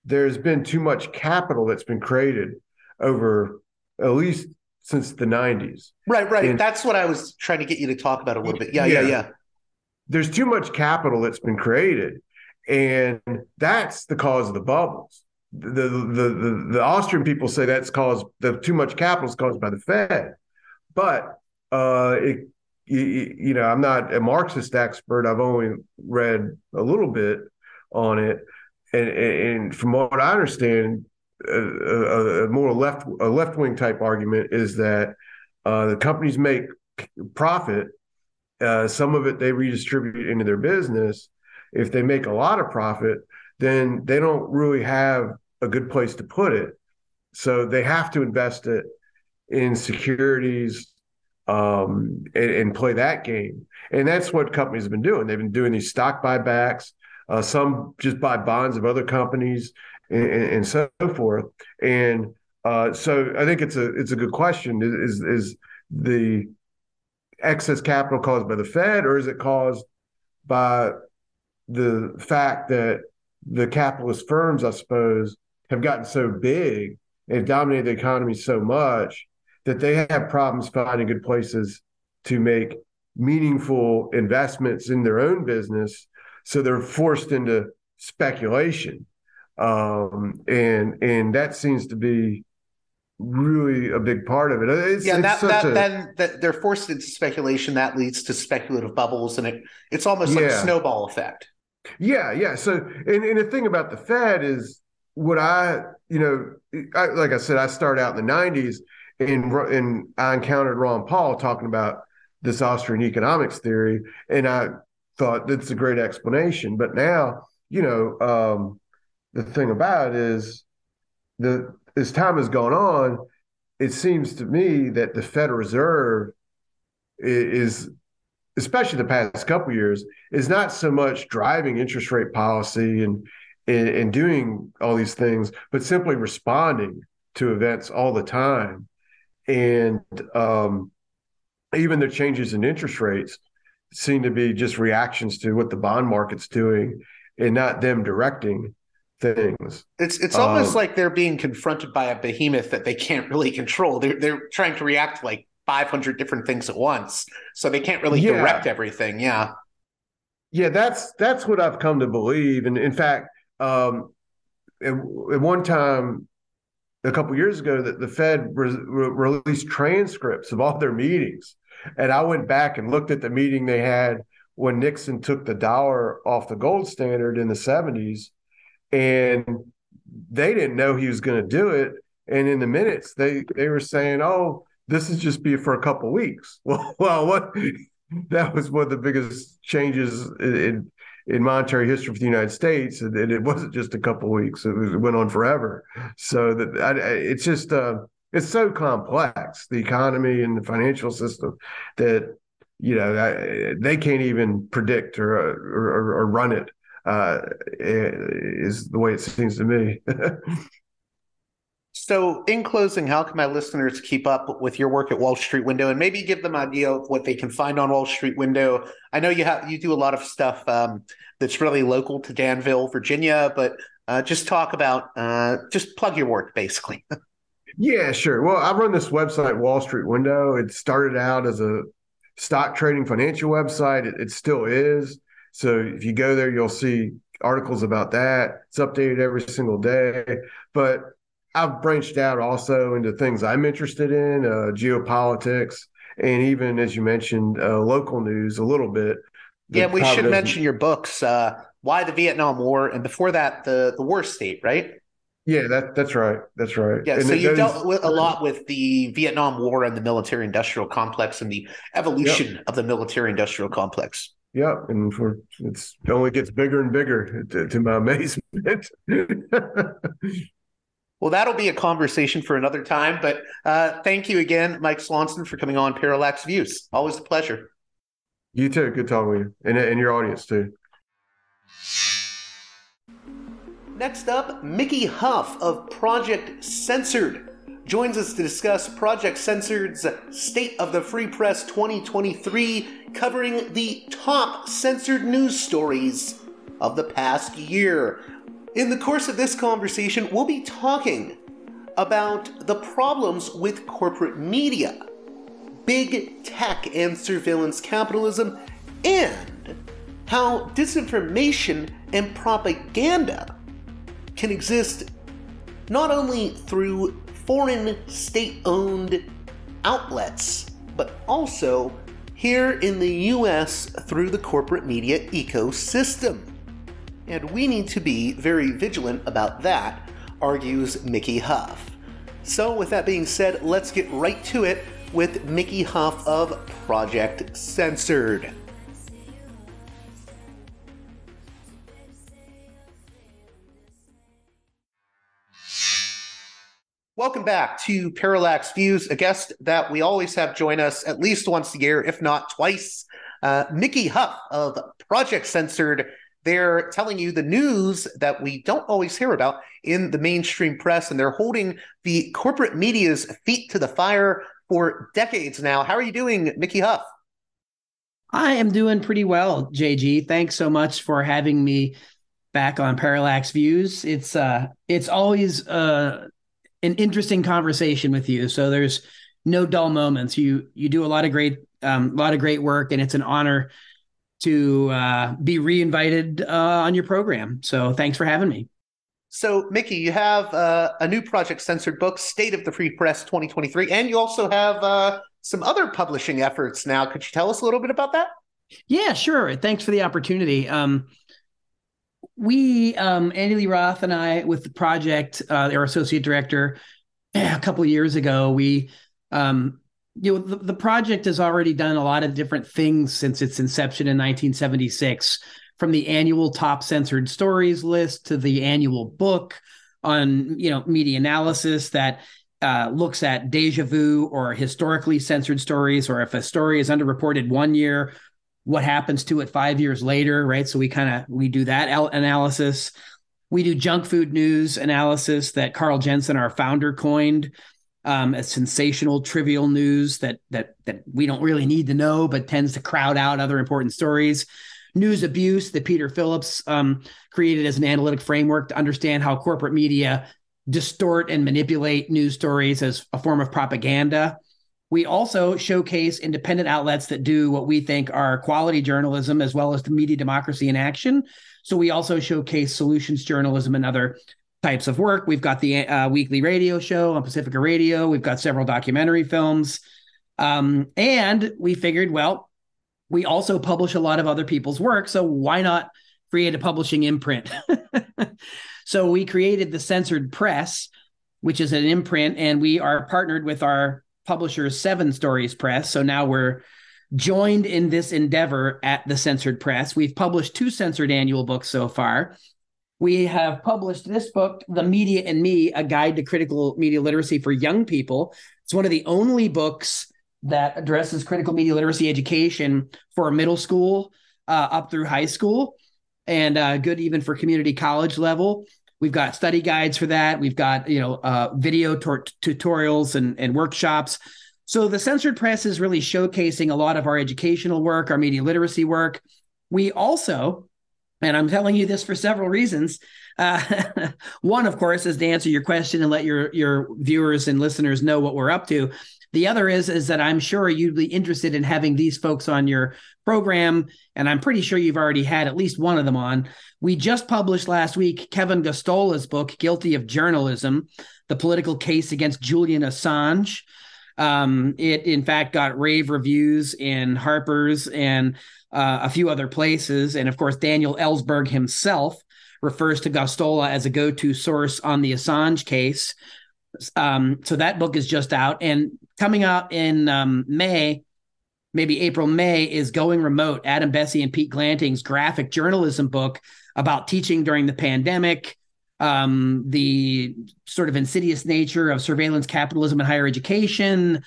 there's been too much capital that's been created over at least since the 90s. Right, right. And, That's what I was trying to get you to talk about a little bit. Yeah, yeah, yeah. yeah. there's too much capital that's been created, and that's the cause of the bubbles. The the the, the Austrian people say that's caused the too much capital is caused by the Fed, but uh, it, you, you know I'm not a Marxist expert. I've only read a little bit on it, and, and from what I understand, a, a, a more left a left wing type argument is that uh, the companies make profit. Uh, some of it they redistribute into their business. If they make a lot of profit, then they don't really have a good place to put it. So they have to invest it in securities um, and, and, play that game. And that's what companies have been doing. They've been doing these stock buybacks. Uh, some just buy bonds of other companies and, and so forth. And uh, so I think it's a it's a good question. Is is the excess capital caused by the Fed, or is it caused by the fact that the capitalist firms, I suppose, have gotten so big and dominated the economy so much that they have problems finding good places to make meaningful investments in their own business. So they're forced into speculation. Um, and and that seems to be really a big part of it. It's, yeah, that, that a, then that they're forced into speculation that leads to speculative bubbles, and it it's almost yeah. like a snowball effect. Yeah, yeah. So, and, and the thing about the Fed is what I, you know, I, like I said, I started out in the '90s, and and I encountered Ron Paul talking about this Austrian economics theory, and I thought that's a great explanation. But now, you know, um, the thing about it is the as time has gone on, it seems to me that the Federal Reserve is, especially the past couple years, is not so much driving interest rate policy and, and and doing all these things, but simply responding to events all the time, and um, even the changes in interest rates seem to be just reactions to what the bond market's doing, and not them directing things. It's it's almost um, like they're being confronted by a behemoth that they can't really control. They're they're trying to react like 500 different things at once, so they can't really yeah. direct everything. Yeah, yeah, that's that's what I've come to believe. And in fact, um, at, at one time, a couple years ago, that the Fed re- re- released transcripts of all their meetings, and I went back and looked at the meeting they had when Nixon took the dollar off the gold standard in the 70s and they didn't know he was going to do it. And in the minutes, they they were saying, "Oh, this is just be for a couple weeks." Well, [LAUGHS] well, what that was one of the biggest changes in in monetary history for the United States, and it wasn't just a couple weeks; it, was, it, went on forever. So that I, it's just uh, it's so complex, the economy and the financial system, that you know I, they can't even predict or, or, or run it uh, is the way it seems to me. [LAUGHS] so, in closing, how can my listeners keep up with your work at Wall Street Window, and maybe give them an idea of what they can find on Wall Street Window? I know you have you do a lot of stuff um, that's really local to Danville, Virginia, but uh, just talk about uh, just plug your work, basically. [LAUGHS] yeah, sure. Well, I run this website, Wall Street Window. It started out as a stock trading financial website. It, it still is. So if you go there, you'll see articles about that. It's updated every single day. But I've branched out also into things I'm interested in, uh, geopolitics, and even as you mentioned, uh, local news a little bit. Yeah, we should mention your books. Uh, Why the Vietnam War, and before that, the the War State, right? Yeah, that that's right. That's right. Yeah, and so you dealt with, a lot with the Vietnam War and the military industrial complex and the evolution yep. of the military industrial complex. Yeah, and for it's it only gets bigger and bigger to, to my [LAUGHS] amazement. [LAUGHS] well, that'll be a conversation for another time. But uh, thank you again, Mike Swanson, for coming on Parallax Views. Always a pleasure. You too. Good talking with you, and and your audience too. Next up, Mickey Huff of Project Censored joins us to discuss Project Censored's State of the Free Press 2023, covering the top censored news stories of the past year. In the course of this conversation, we'll be talking about the problems with corporate media, big tech and surveillance capitalism, and how disinformation and propaganda can exist not only through foreign state owned outlets, but also here in the US through the corporate media ecosystem. And we need to be very vigilant about that, argues Mickey Huff. So, with that being said, let's get right to it with Mickey Huff of Project Censored. Welcome back to Parallax Views, a guest that we always have join us at least once a year, if not twice. Uh, Mickey Huff of Project Censored. They're telling you the news that we don't always hear about in the mainstream press, and they're holding the corporate media's feet to the fire for decades now. How are you doing, Mickey Huff? I am doing pretty well, JG. Thanks so much for having me back on Parallax Views. It's uh it's always uh an interesting conversation with you. So there's no dull moments. You you do a lot of great um, a lot of great work, and it's an honor to uh, be reinvited uh, on your program. So thanks for having me. So, Mickey, you have uh, a new project censored book, State of the Free Press 2023, and you also have uh, some other publishing efforts now. Could you tell us a little bit about that? Yeah, sure. Thanks for the opportunity. Um, we, um, Andy Lee Roth and I, with the project, uh, our associate director, [CLEARS THROAT] a couple of years ago, we, um, you know, the, the project has already done a lot of different things since its inception in 1976, from the annual top censored stories list to the annual book on, you know, media analysis that uh, looks at deja vu or historically censored stories, or if a story is underreported one year, what happens to it five years later, right? So we kind of we do that analysis. We do junk food news analysis that Carl Jensen, our founder, coined um, sensational, trivial news that that that we don't really need to know, but tends to crowd out other important stories. News abuse that Peter Phillips um, created as an analytic framework to understand how corporate media distort and manipulate news stories as a form of propaganda. We also showcase independent outlets that do what we think are quality journalism as well as the media democracy in action. So we also showcase solutions journalism and other types of work. We've got the uh, weekly radio show on Pacifica Radio. We've got several documentary films. Um, and we figured, well, we also publish a lot of other people's work. So why not create a publishing imprint? [LAUGHS] so we created the Censored Press, which is an imprint, and we are partnered with our publisher, Seven Stories Press. So now we're joined in this endeavor at the Censored Press. We've published two censored annual books so far. We have published this book, The Media and Me, a guide to critical media literacy for young people. It's one of the only books that addresses critical media literacy education for middle school uh, up through high school and uh, good even for community college level. We've got study guides for that. We've got you know uh, video tutorials and, and workshops. So the censored press is really showcasing a lot of our educational work, our media literacy work. We also, and I'm telling you this for several reasons. Uh, [LAUGHS] one, of course, is to answer your question and let your your viewers and listeners know what we're up to. The other is is that I'm sure you'd be interested in having these folks on your program, and I'm pretty sure you've already had at least one of them on. We just published last week Kevin Gosztola's book, Guilty of Journalism: The Political Case Against Julian Assange. Um, it in fact got rave reviews in Harper's and uh, a few other places, and of course Daniel Ellsberg himself refers to Gosztola as a go-to source on the Assange case. Um, so that book is just out, and coming out in um, May, maybe April, May, is Going Remote, Adam Bessie and Pete Glanting's graphic journalism book about teaching during the pandemic, um, the sort of insidious nature of surveillance capitalism in higher education.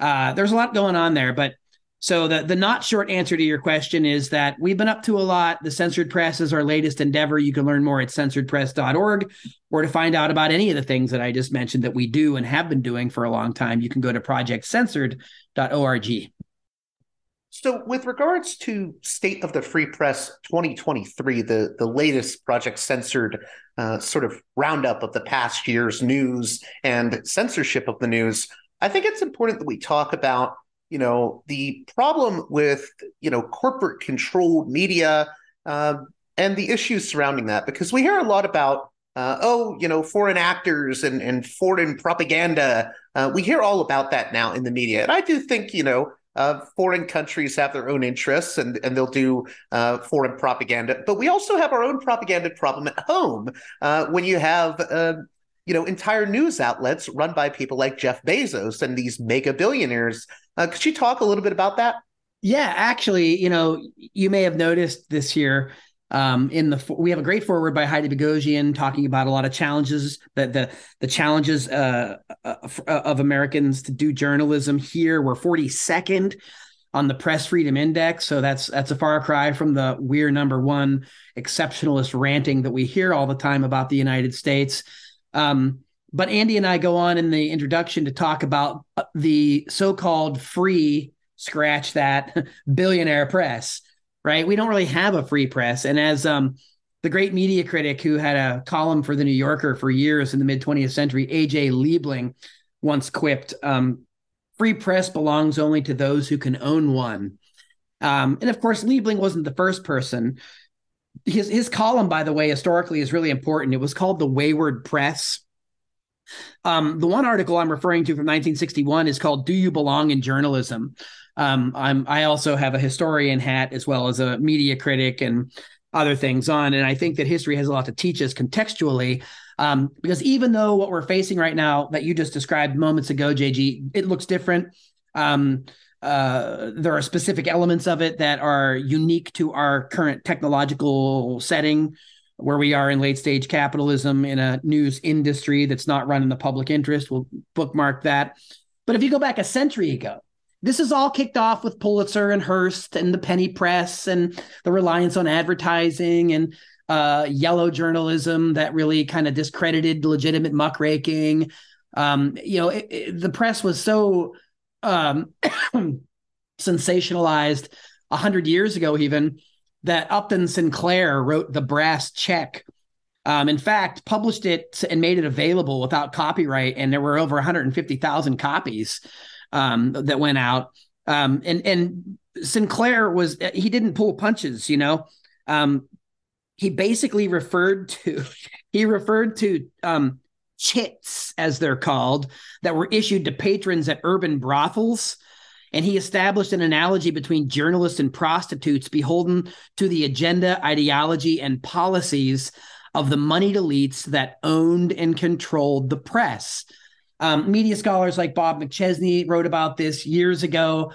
Uh, there's a lot going on there, but so the the not short answer to your question is that we've been up to a lot. The Censored Press is our latest endeavor. You can learn more at censoredpress.org or to find out about any of the things that I just mentioned that we do and have been doing for a long time, you can go to projectcensored.org. So, with regards to State of the Free Press 2023, the, the latest Project Censored uh, sort of roundup of the past year's news and censorship of the news, I think it's important that we talk about you know the problem with you know corporate controlled media uh, and the issues surrounding that? Because we hear a lot about, uh, oh, you know, foreign actors and, and foreign propaganda. Uh, we hear all about that now in the media. And I do think, you know, uh, foreign countries have their own interests and, and they'll do uh, foreign propaganda. But we also have our own propaganda problem at home uh, when you have, you know, entire news outlets run by people like Jeff Bezos and these mega billionaires. Uh, could you talk a little bit about that? Yeah, actually, you know, you may have noticed this year um, in the we have a great forward by Heidi Boghossian talking about a lot of challenges that the the challenges uh, uh, uh of Americans to do journalism here. We're 42nd on the Press Freedom Index, so that's that's a far cry from the we're number one exceptionalist ranting that we hear all the time about the United States. Um, but Andy and I go on in the introduction to talk about uh, the so-called free scratch that [LAUGHS] billionaire press right? We don't really have a free press. And as um, the great media critic who had a column for the New Yorker for years in the mid 20th century, AJ Liebling, once quipped, um, free press belongs only to those who can own one. Um, and of course, Liebling wasn't the first person. His his column, by the way, historically is really important. It was called the Wayward Press. Um, the one article I'm referring to from 1961 is called "Do You Belong in Journalism?" Um, I'm I also have a historian hat as well as a media critic and other things on, and I think that history has a lot to teach us contextually. Um, because even though what we're facing right now that you just described moments ago, JG, it looks different. Um, uh, there are specific elements of it that are unique to our current technological setting where we are in late stage capitalism in a news industry that's not run in the public interest. We'll bookmark that. But if you go back a century ago, this is all kicked off with Pulitzer and Hearst and the penny press and the reliance on advertising and uh, yellow journalism that really kind of discredited legitimate muckraking. Um, you know, it, it, the press was so um, [COUGHS] sensationalized a hundred years ago, even that Upton Sinclair wrote the brass check. Um, in fact, published it and made it available without copyright, and there were over 150,000 copies um, that went out. Um, and and Sinclair was he didn't pull punches, you know. Um, he basically referred to [LAUGHS] he referred to um, chits as they're called that were issued to patrons at urban brothels. And he established an analogy between journalists and prostitutes beholden to the agenda, ideology, and policies of the moneyed elites that owned and controlled the press. Um, media scholars like Bob McChesney wrote about this years ago.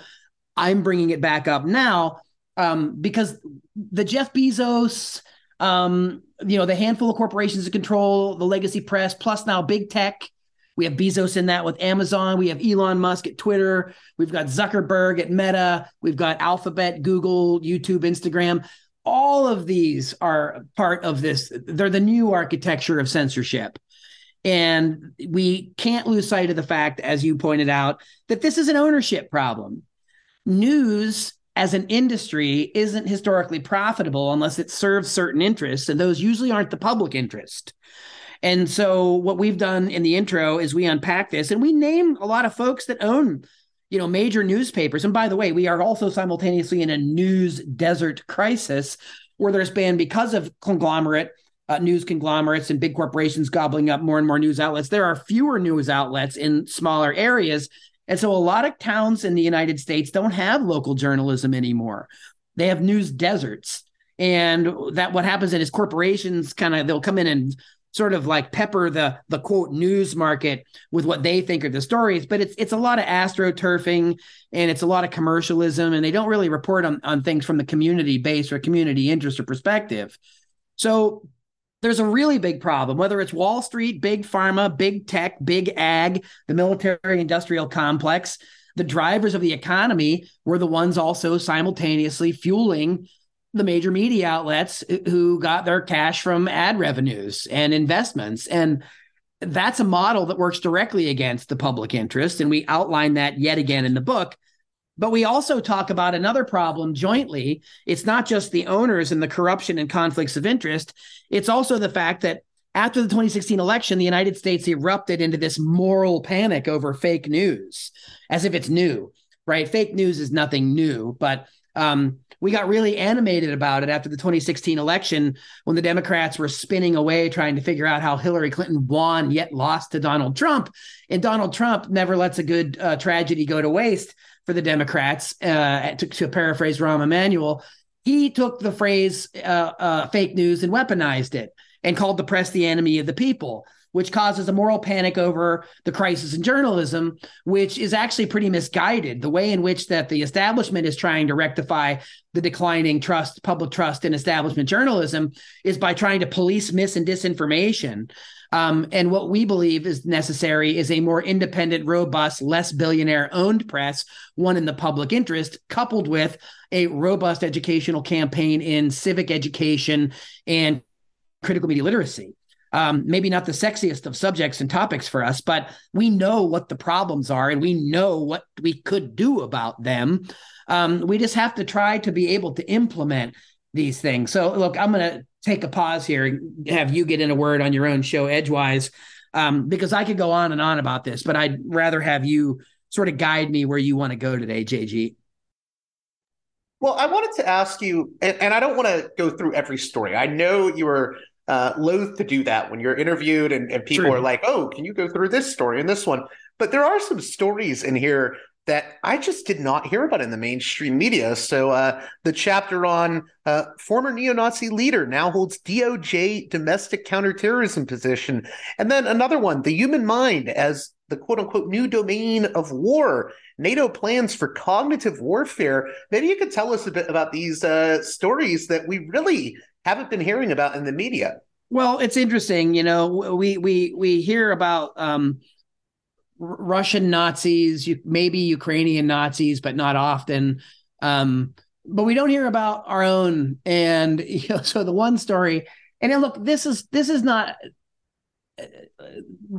I'm bringing it back up now um, because the Jeff Bezos, um, you know, the handful of corporations that control the legacy press, plus now big tech. We have Bezos in that with Amazon. We have Elon Musk at Twitter. We've got Zuckerberg at Meta. We've got Alphabet, Google, YouTube, Instagram. All of these are part of this. They're the new architecture of censorship. And we can't lose sight of the fact, as you pointed out, that this is an ownership problem. News as an industry isn't historically profitable unless it serves certain interests, and those usually aren't the public interest. And so, what we've done in the intro is we unpack this and we name a lot of folks that own you know major newspapers and by the way we are also simultaneously in a news desert crisis where there's been because of conglomerate uh, news conglomerates and big corporations gobbling up more and more news outlets, there are fewer news outlets in smaller areas. And so a lot of towns in the United States don't have local journalism anymore. They have news deserts. And that what happens is corporations kind of they'll come in and sort of like pepper the the quote news market with what they think are the stories but it's it's a lot of astroturfing and it's a lot of commercialism and they don't really report on, on things from the community base or community interest or perspective so there's a really big problem, whether it's Wall Street, big pharma, big tech, big ag, the military industrial complex. The drivers of the economy were the ones also simultaneously fueling the major media outlets who got their cash from ad revenues and investments. And that's a model that works directly against the public interest. And we outline that yet again in the book. But we also talk about another problem jointly. It's not just the owners and the corruption and conflicts of interest, it's also the fact that after the 2016 election, the United States erupted into this moral panic over fake news, as if it's new, right? Fake news is nothing new, but Um, we got really animated about it after the 2016 election when the Democrats were spinning away trying to figure out how Hillary Clinton won yet lost to Donald Trump. And Donald Trump never lets a good uh, tragedy go to waste for the Democrats. Uh, to, to, paraphrase Rahm Emanuel, he took the phrase uh, uh, fake news and weaponized it and called the press the enemy of the people which causes a moral panic over the crisis in journalism, which is actually pretty misguided. The way in which that the establishment is trying to rectify the declining trust, public trust in establishment journalism, is by trying to police mis and disinformation. Um, and what we believe is necessary is a more independent, robust, less billionaire owned press, one in the public interest, coupled with a robust educational campaign in civic education and critical media literacy um, maybe not the sexiest of subjects and topics for us, but we know what the problems are and we know what we could do about them. Um, we just have to try to be able to implement these things. So, look, I'm going to take a pause here and have you get in a word on your own show, Edgewise, um, because I could go on and on about this, but I'd rather have you sort of guide me where you want to go today, JG. Well, I wanted to ask you, and, and I don't want to go through every story. I know you were uh, loath to do that when you're interviewed and, and people are like, oh, can you go through this story and this one? But there are some stories in here that I just did not hear about in the mainstream media. So uh, the chapter on uh, former neo-Nazi leader now holds DOJ domestic counterterrorism position, and then another one, the human mind as the quote-unquote new domain of war. NATO plans for cognitive warfare. Maybe you could tell us a bit about these uh, stories that we really haven't been hearing about in the media. Well, it's interesting. You know, we we we hear about um, Russian Nazis, maybe Ukrainian Nazis, but not often. Um, but we don't hear about our own. And [LAUGHS] you know, so the one story, and look, this is this is not.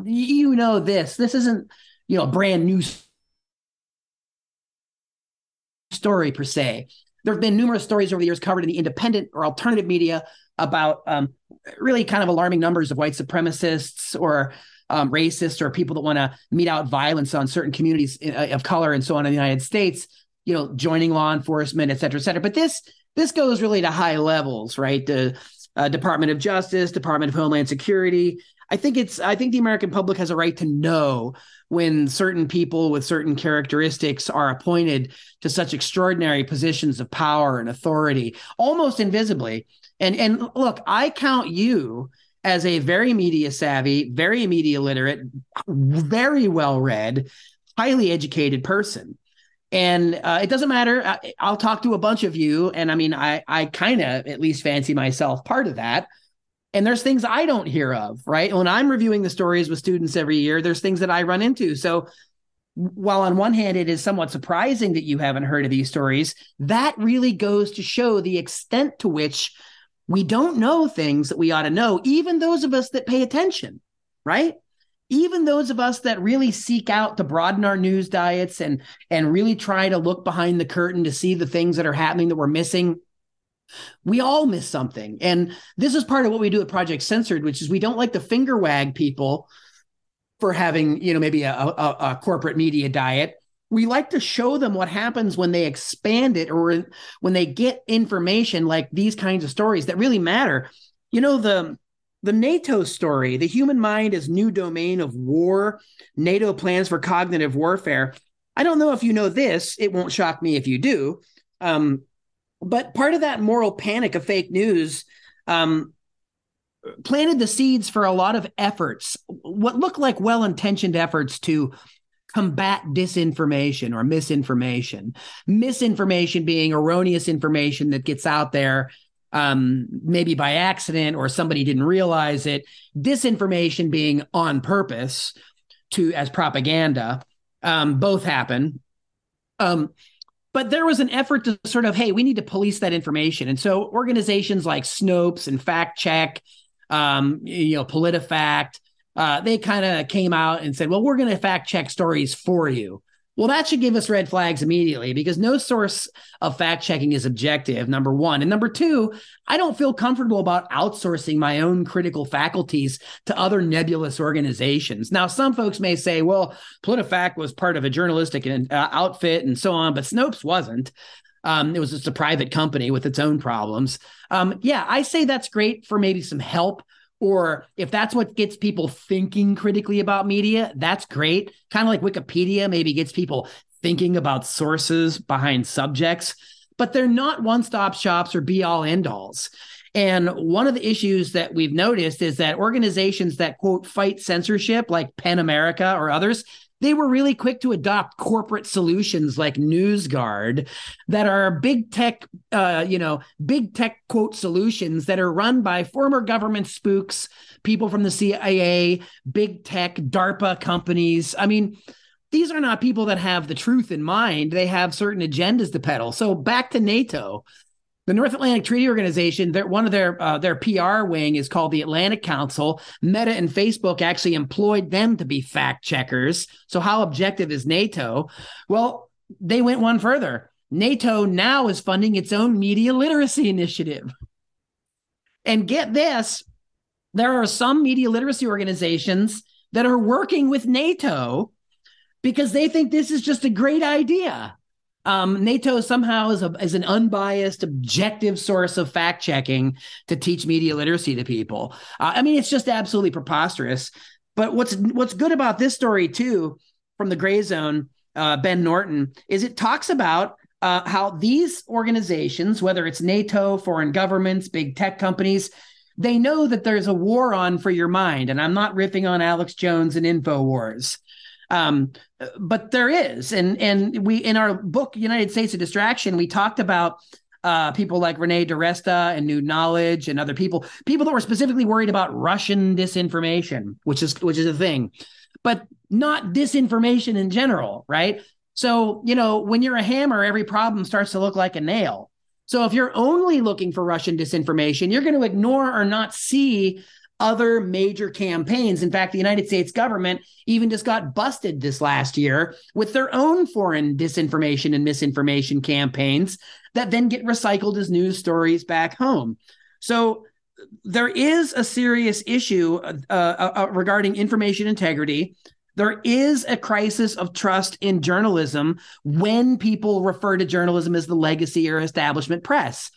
You know this. This isn't you know a brand new story per se there have been numerous stories over the years covered in the independent or alternative media about um, really kind of alarming numbers of white supremacists or um, racists or people that want to mete out violence on certain communities uh, of color and so on in the United States, you know, joining law enforcement, et cetera, et cetera. But this this goes really to high levels, right? The uh, Department of Justice, Department of Homeland Security. I think it's I think the American public has a right to know when certain people with certain characteristics are appointed to such extraordinary positions of power and authority almost invisibly and and look i count you as a very media savvy very media literate very well read highly educated person and uh, it doesn't matter I, i'll talk to a bunch of you and i mean i i kind of at least fancy myself part of that and there's things I don't hear of, right? When I'm reviewing the stories with students every year, there's things that I run into. So while on one hand it is somewhat surprising that you haven't heard of these stories, that really goes to show the extent to which we don't know things that we ought to know, even those of us that pay attention, right? Even those of us that really seek out to broaden our news diets and and really try to look behind the curtain to see the things that are happening that we're missing we all miss something. And this is part of what we do at Project Censored, which is we don't like to finger wag people for having, you know, maybe a, a, a corporate media diet. We like to show them what happens when they expand it or when they get information like these kinds of stories that really matter. You know, the the NATO story, the human mind is new domain of war, NATO plans for cognitive warfare. I don't know if you know this. It won't shock me if you do. Um, but part of that moral panic of fake news um, planted the seeds for a lot of efforts, what look like well intentioned efforts to combat disinformation or misinformation. Misinformation being erroneous information that gets out there um, maybe by accident or somebody didn't realize it. Disinformation being on purpose to as propaganda. Um, both happen. Um, but there was an effort to sort of, hey, we need to police that information. And so organizations like Snopes and Fact Check, um, you know, PolitiFact, uh, they kind of came out and said, well, we're going to fact check stories for you. Well, that should give us red flags immediately because no source of fact checking is objective, number one. And number two, I don't feel comfortable about outsourcing my own critical faculties to other nebulous organizations. Now, some folks may say, well, PolitiFact was part of a journalistic uh, outfit and so on, but Snopes wasn't. Um, it was just a private company with its own problems. Um, yeah, I say that's great for maybe some help, or if that's what gets people thinking critically about media, that's great. Kind of like Wikipedia maybe gets people thinking about sources behind subjects, but they're not one stop shops or be all end alls. And one of the issues that we've noticed is that organizations that quote fight censorship, like PEN America or others, they were really quick to adopt corporate solutions like NewsGuard that are big tech, uh, you know, big tech quote solutions that are run by former government spooks, people from the CIA, big tech, DARPA companies. I mean, these are not people that have the truth in mind. They have certain agendas to peddle. So back to NATO the North Atlantic Treaty Organization, one of their uh, their PR wing is called the Atlantic Council. Meta and Facebook actually employed them to be fact checkers. So how objective is NATO? Well, they went one further. NATO now is funding its own media literacy initiative. And get this, there are some media literacy organizations that are working with NATO because they think this is just a great idea. Um, NATO somehow is, a, is an unbiased, objective source of fact checking to teach media literacy to people. Uh, I mean, it's just absolutely preposterous. But what's what's good about this story too, from the Gray Zone, uh, Ben Norton, is it talks about uh, how these organizations, whether it's NATO, foreign governments, big tech companies, they know that there's a war on for your mind. And I'm not riffing on Alex Jones and InfoWars. Um, but there is, and and we in our book United States of Distraction, we talked about uh, people like Renee DiResta and New Knowledge and other people, people that were specifically worried about Russian disinformation, which is which is a thing, but not disinformation in general, right? So you know, when you're a hammer, every problem starts to look like a nail. So if you're only looking for Russian disinformation, you're going to ignore or not see other major campaigns. In fact, the United States government even just got busted this last year with their own foreign disinformation and misinformation campaigns that then get recycled as news stories back home. So there is a serious issue uh, uh, uh, regarding information integrity. There is a crisis of trust in journalism when people refer to journalism as the legacy or establishment press.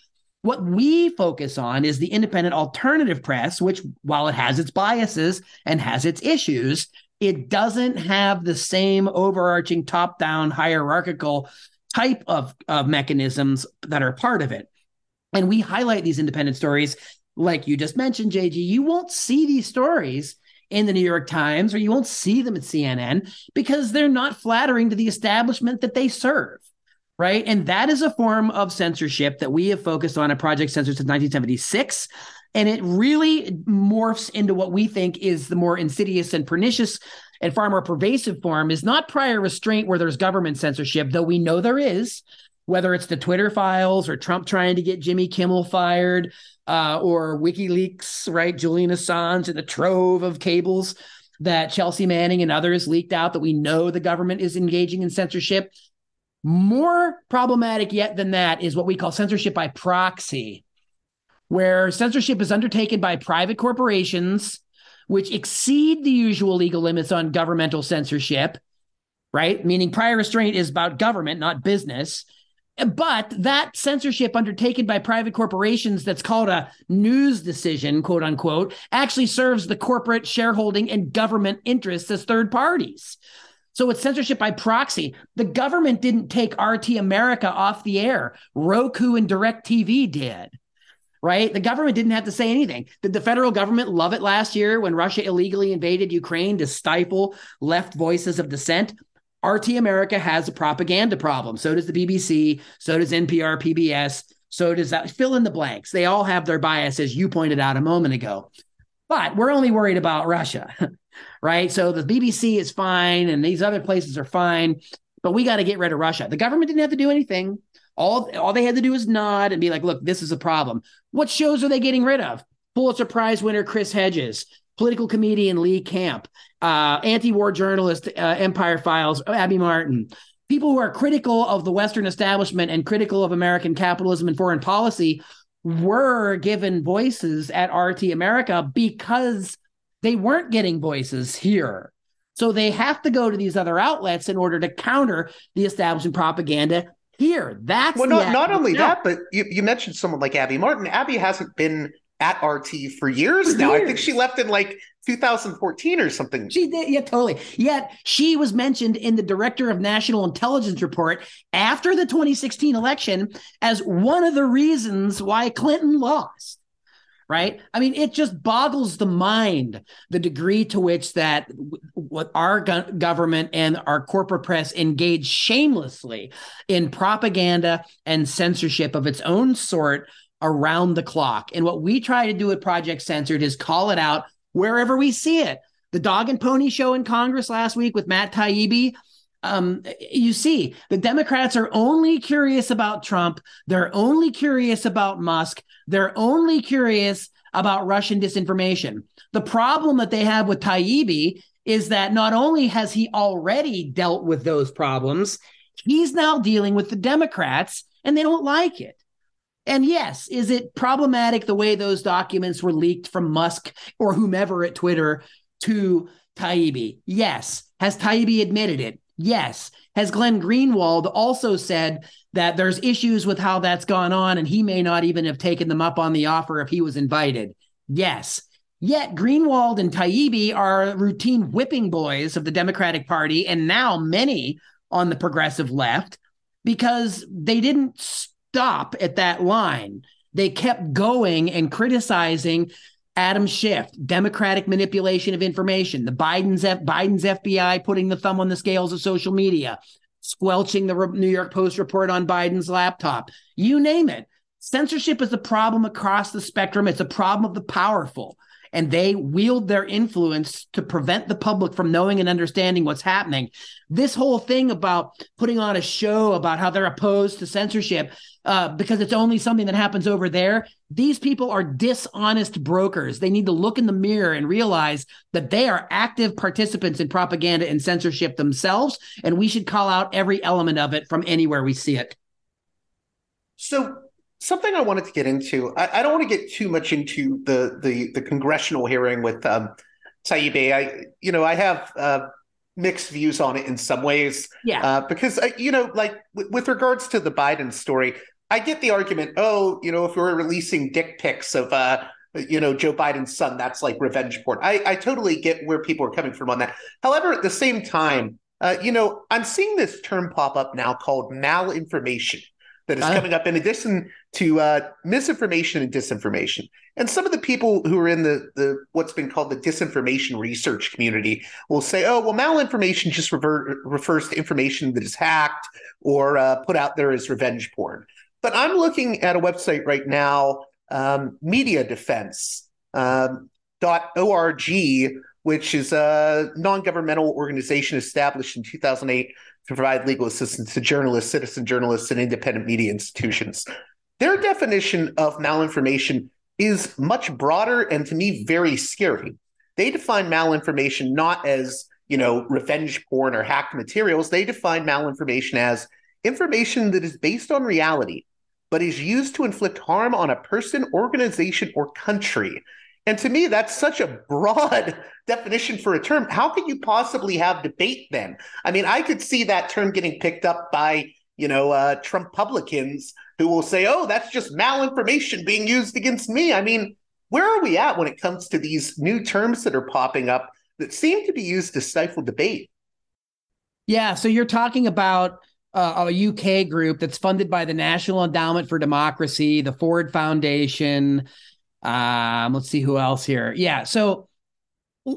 What we focus on is the independent alternative press, which, while it has its biases and has its issues, it doesn't have the same overarching top down hierarchical type of, of mechanisms that are part of it. And we highlight these independent stories, like you just mentioned, JG. You won't see these stories in the New York Times or you won't see them at CNN because they're not flattering to the establishment that they serve right? And that is a form of censorship that we have focused on at Project Censored since 1976. And it really morphs into what we think is the more insidious and pernicious and far more pervasive form is not prior restraint where there's government censorship, though we know there is, whether it's the Twitter files or Trump trying to get Jimmy Kimmel fired uh, or WikiLeaks, right? Julian Assange and the trove of cables that Chelsea Manning and others leaked out that we know the government is engaging in censorship. More problematic yet than that is what we call censorship by proxy, where censorship is undertaken by private corporations, which exceed the usual legal limits on governmental censorship, right? Meaning prior restraint is about government, not business. But that censorship undertaken by private corporations that's called a news decision, quote unquote, actually serves the corporate shareholding and government interests as third parties. So it's censorship by proxy. The government didn't take RT America off the air. Roku and DirecTV did. Right? The government didn't have to say anything. Did the federal government love it last year when Russia illegally invaded Ukraine to stifle left voices of dissent? RT America has a propaganda problem. So does the BBC. So does NPR, PBS. So does that. Fill in the blanks. They all have their biases, you pointed out a moment ago. But we're only worried about Russia. [LAUGHS] right? So the BBC is fine and these other places are fine, but we got to get rid of Russia. The government didn't have to do anything. All, all they had to do was nod and be like, look, this is a problem. What shows are they getting rid of? Pulitzer Prize winner Chris Hedges, political comedian Lee Camp, uh, anti war journalist uh, Empire Files, Abby Martin. People who are critical of the Western establishment and critical of American capitalism and foreign policy were given voices at RT America because they weren't getting voices here. So they have to go to these other outlets in order to counter the establishment propaganda here. That's well, not, not only that, but you, you mentioned someone like Abby Martin. Abby hasn't been at RT for years for now. Years. I think she left in like 2014 or something. She did, yeah, totally. Yet she was mentioned in the Director of National Intelligence report after the 2016 election as one of the reasons why Clinton lost. Right. I mean, it just boggles the mind the degree to which that what our go- government and our corporate press engage shamelessly in propaganda and censorship of its own sort around the clock. And what we try to do at Project Censored is call it out wherever we see it. The dog and pony show in Congress last week with Matt Taibbi. Um, you see, the Democrats are only curious about Trump. They're only curious about Musk. They're only curious about Russian disinformation. The problem that they have with Taibbi is that not only has he already dealt with those problems, he's now dealing with the Democrats and they don't like it. And yes, is it problematic the way those documents were leaked from Musk or whomever at Twitter to Taibbi? Yes. Has Taibbi admitted it? Yes. Has Glenn Greenwald also said that there's issues with how that's gone on and he may not even have taken them up on the offer if he was invited? Yes. Yet Greenwald and Taibbi are routine whipping boys of the Democratic Party and now many on the progressive left because they didn't stop at that line. They kept going and criticizing Adam Schiff, Democratic manipulation of information, the Biden's F- Biden's FBI putting the thumb on the scales of social media, squelching the New York Post report on Biden's laptop. You name it. Censorship is a problem across the spectrum. It's a problem of the powerful and they wield their influence to prevent the public from knowing and understanding what's happening. This whole thing about putting on a show about how they're opposed to censorship uh, because it's only something that happens over there, these people are dishonest brokers. They need to look in the mirror and realize that they are active participants in propaganda and censorship themselves, and we should call out every element of it from anywhere we see it. So something I wanted to get into. I, I, don't want to get too much into the the, the congressional hearing with um, Taibbi. I you know I have uh, mixed views on it in some ways. Yeah. Uh, because uh, you know, like w- with regards to the Biden story, I get the argument. Oh, you know, if we're releasing dick pics of. Uh, you know Joe Biden's son. That's like revenge porn. I, I totally get where people are coming from on that. However, at the same time, uh, you know, I'm seeing this term pop up now called malinformation that is uh, coming up in addition to uh, misinformation and disinformation. And some of the people who are in the the what's been called the disinformation research community will say, "Oh, well, malinformation just revert, refers to information that is hacked or uh, put out there as revenge porn." But I'm looking at a website right now, um, Media Defense. Um, .org, which is a non-governmental organization established in 2008 to provide legal assistance to journalists, citizen journalists, and independent media institutions. Their definition of malinformation is much broader and to me very scary. They define malinformation not as, you know, revenge porn or hacked materials. They define malinformation as information that is based on reality, but is used to inflict harm on a person, organization, or country and to me, that's such a broad [LAUGHS] definition for a term. How can you possibly have debate then? I mean, I could see that term getting picked up by, you know, uh, Trump publicans who will say, oh, that's just malinformation being used against me. I mean, where are we at when it comes to these new terms that are popping up that seem to be used to stifle debate? Yeah. So you're talking about uh, a UK group that's funded by the National Endowment for Democracy, the Ford Foundation, um, let's see who else here. Yeah. So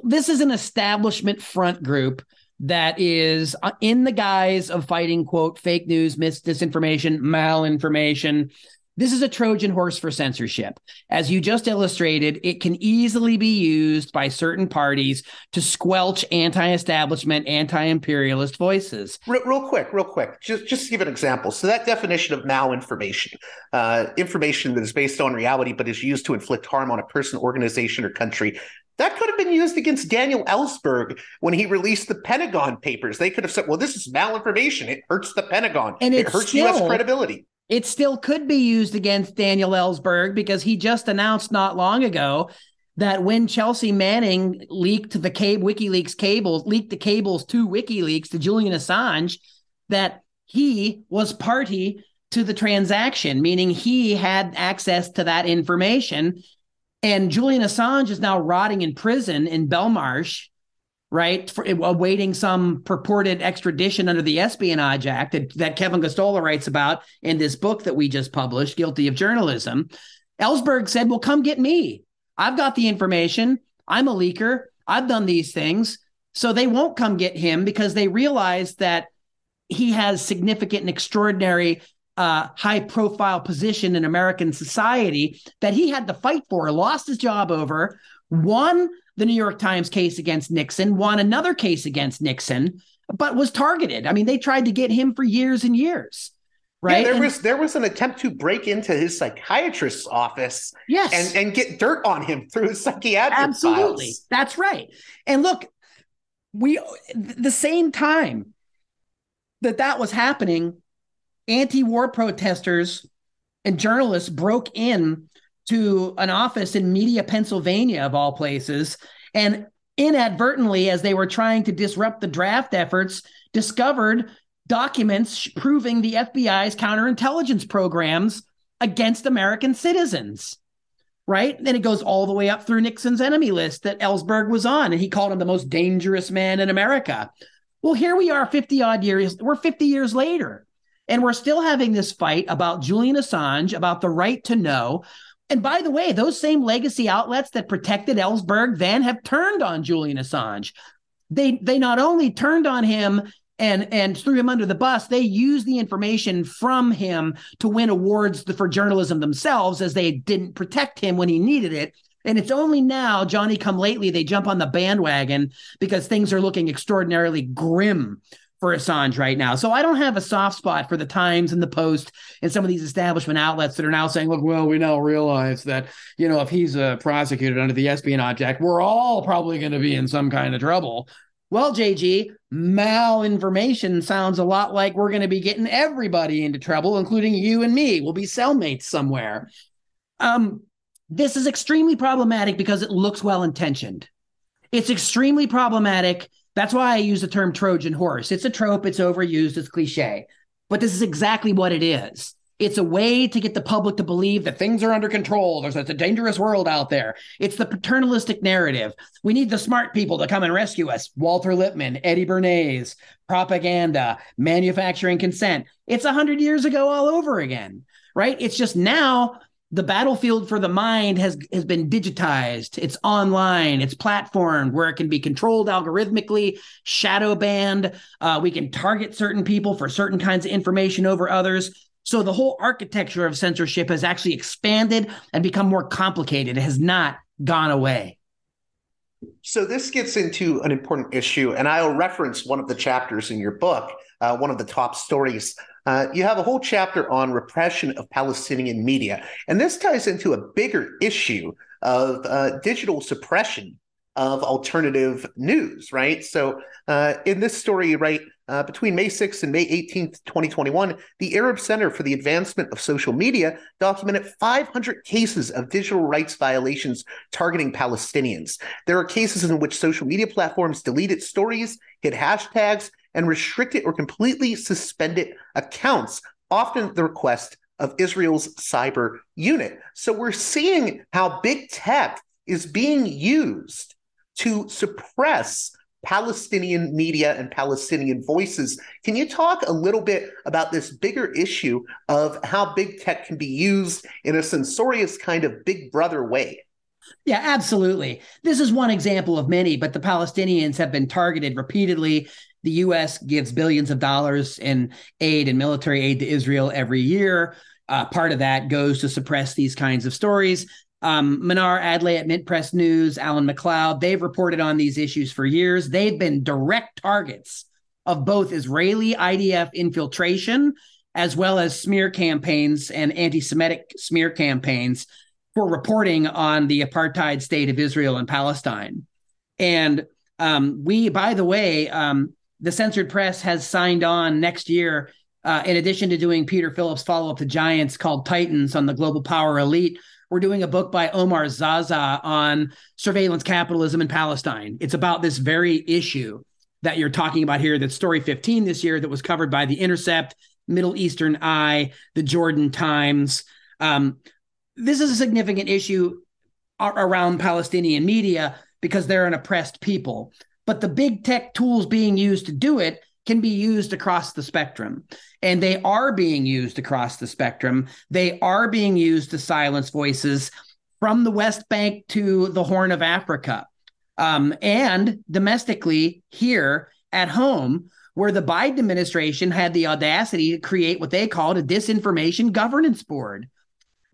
this is an establishment front group that is uh, in the guise of fighting, quote, fake news, mis- disinformation, malinformation, this is a Trojan horse for censorship. As you just illustrated, it can easily be used by certain parties to squelch anti-establishment, anti-imperialist voices. Real, real quick, real quick, just just to give an example. So that definition of malinformation, uh, information that is based on reality but is used to inflict harm on a person, organization, or country. That could have been used against Daniel Ellsberg when he released the Pentagon Papers. They could have said, "Well, this is malinformation. It hurts the Pentagon. And it hurts still, U.S. credibility." It still could be used against Daniel Ellsberg because he just announced not long ago that when Chelsea Manning leaked the cable WikiLeaks cables, leaked the cables to WikiLeaks to Julian Assange, that he was party to the transaction, meaning he had access to that information. And Julian Assange is now rotting in prison in Belmarsh, right, for, awaiting some purported extradition under the Espionage Act that, that Kevin Gosztola writes about in this book that we just published, Guilty of Journalism. Ellsberg said, Well, come get me. I've got the information. I'm a leaker. I've done these things. So they won't come get him because they realize that he has significant and extraordinary uh, high profile position in American society that he had to fight for, lost his job over, won the New York Times case against Nixon, won another case against Nixon, but was targeted. I mean, they tried to get him for years and years. Right. Yeah, there and, was there was an attempt to break into his psychiatrist's office yes. and, and get dirt on him through his psychiatric Absolutely. files. That's right. And look, we the same time that that was happening, anti-war protesters and journalists broke in to an office in Media, Pennsylvania, of all places, and inadvertently, as they were trying to disrupt the draft efforts, discovered documents proving the FBI's counterintelligence programs against American citizens. Right. Then it goes all the way up through Nixon's enemy list that Ellsberg was on, and he called him the most dangerous man in America. Well, here we are 50 odd years, we're 50 years later, and we're still having this fight about Julian Assange, about the right to know. And by the way, those same legacy outlets that protected Ellsberg then have turned on Julian Assange. They they not only turned on him and and threw him under the bus they used the information from him to win awards for journalism themselves as they didn't protect him when he needed it and it's only now johnny come lately they jump on the bandwagon because things are looking extraordinarily grim for Assange right now. So I don't have a soft spot for the Times and the Post and some of these establishment outlets that are now saying, look, well, we now realize that, you know, if he's uh, prosecuted under the Espionage Act, we're all probably going to be in some kind of trouble. Well, JG, malinformation sounds a lot like we're going to be getting everybody into trouble, including you and me. We'll be cellmates somewhere. Um, this is extremely problematic because it looks well intentioned. It's extremely problematic. That's why I use the term Trojan horse. It's a trope, it's overused, it's cliche. But this is exactly what it is. It's a way to get the public to believe that things are under control. There's a dangerous world out there. It's the paternalistic narrative. We need the smart people to come and rescue us. Walter Lippmann, Eddie Bernays, propaganda, manufacturing consent. It's a hundred years ago all over again, right? It's just now the battlefield for the mind has has been digitized. It's online. It's platformed where it can be controlled algorithmically, shadow banned. Uh, we can target certain people for certain kinds of information over others. So the whole architecture of censorship has actually expanded and become more complicated. It has not gone away. So this gets into an important issue, and I'll reference one of the chapters in your book, uh, one of the top stories. Uh, you have a whole chapter on repression of Palestinian media, and this ties into a bigger issue of uh, digital suppression of alternative news, right? So uh, in this story, right, uh, between May 6th and May 18th, 2021, the Arab Center for the Advancement of Social Media documented 500 cases of digital rights violations targeting Palestinians. There are cases in which social media platforms deleted stories, hid hashtags, and restricted or completely suspended accounts, often at the request of Israel's cyber unit. So we're seeing how big tech is being used to suppress Palestinian media and Palestinian voices. Can you talk a little bit about this bigger issue of how big tech can be used in a censorious kind of big brother way? Yeah, absolutely. This is one example of many, but the Palestinians have been targeted repeatedly. The U.S. gives billions of dollars in aid and military aid to Israel every year. Uh, part of that goes to suppress these kinds of stories. Um, Mnar Adley at Mint Press News, Alan MacLeod, they've reported on these issues for years. They've been direct targets of both Israeli IDF infiltration as well as smear campaigns and anti Semitic smear campaigns for reporting on the apartheid state of Israel and Palestine. And um, we, by the way, um, the censored press has signed on next year, uh, in addition to doing Peter Phillips' follow up to Giants called Titans on the global power elite we're doing a book by Omar Zaza on surveillance capitalism in Palestine. It's about this very issue that you're talking about here, that's story 15 this year that was covered by The Intercept, Middle Eastern Eye, the Jordan Times. Um, this is a significant issue around Palestinian media because they're an oppressed people. But the big tech tools being used to do it can be used across the spectrum. And they are being used across the spectrum. They are being used to silence voices from the West Bank to the Horn of Africa. Um, and domestically here at home, where the Biden administration had the audacity to create what they called a disinformation governance board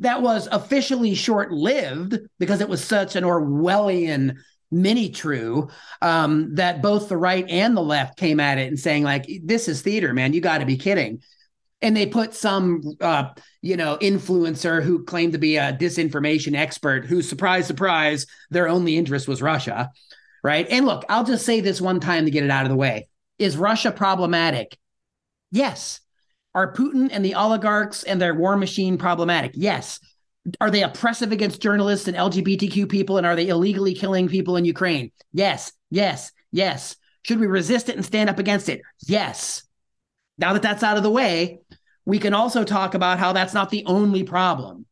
that was officially short lived because it was such an Orwellian mini true um, that both the right and the left came at it and saying like this is theater man. You got to be kidding. And they put some uh, you know influencer who claimed to be a disinformation expert who surprise surprise their only interest was russia right? And look i'll just say this one time to get it out of the way. Is russia problematic? Yes. Are putin and the oligarchs and their war machine problematic? Yes are they oppressive against journalists and LGBTQ people? And are they illegally killing people in Ukraine? Yes, yes, yes. Should we resist it and stand up against it? Yes. Now that that's out of the way, we can also talk about how that's not the only problem.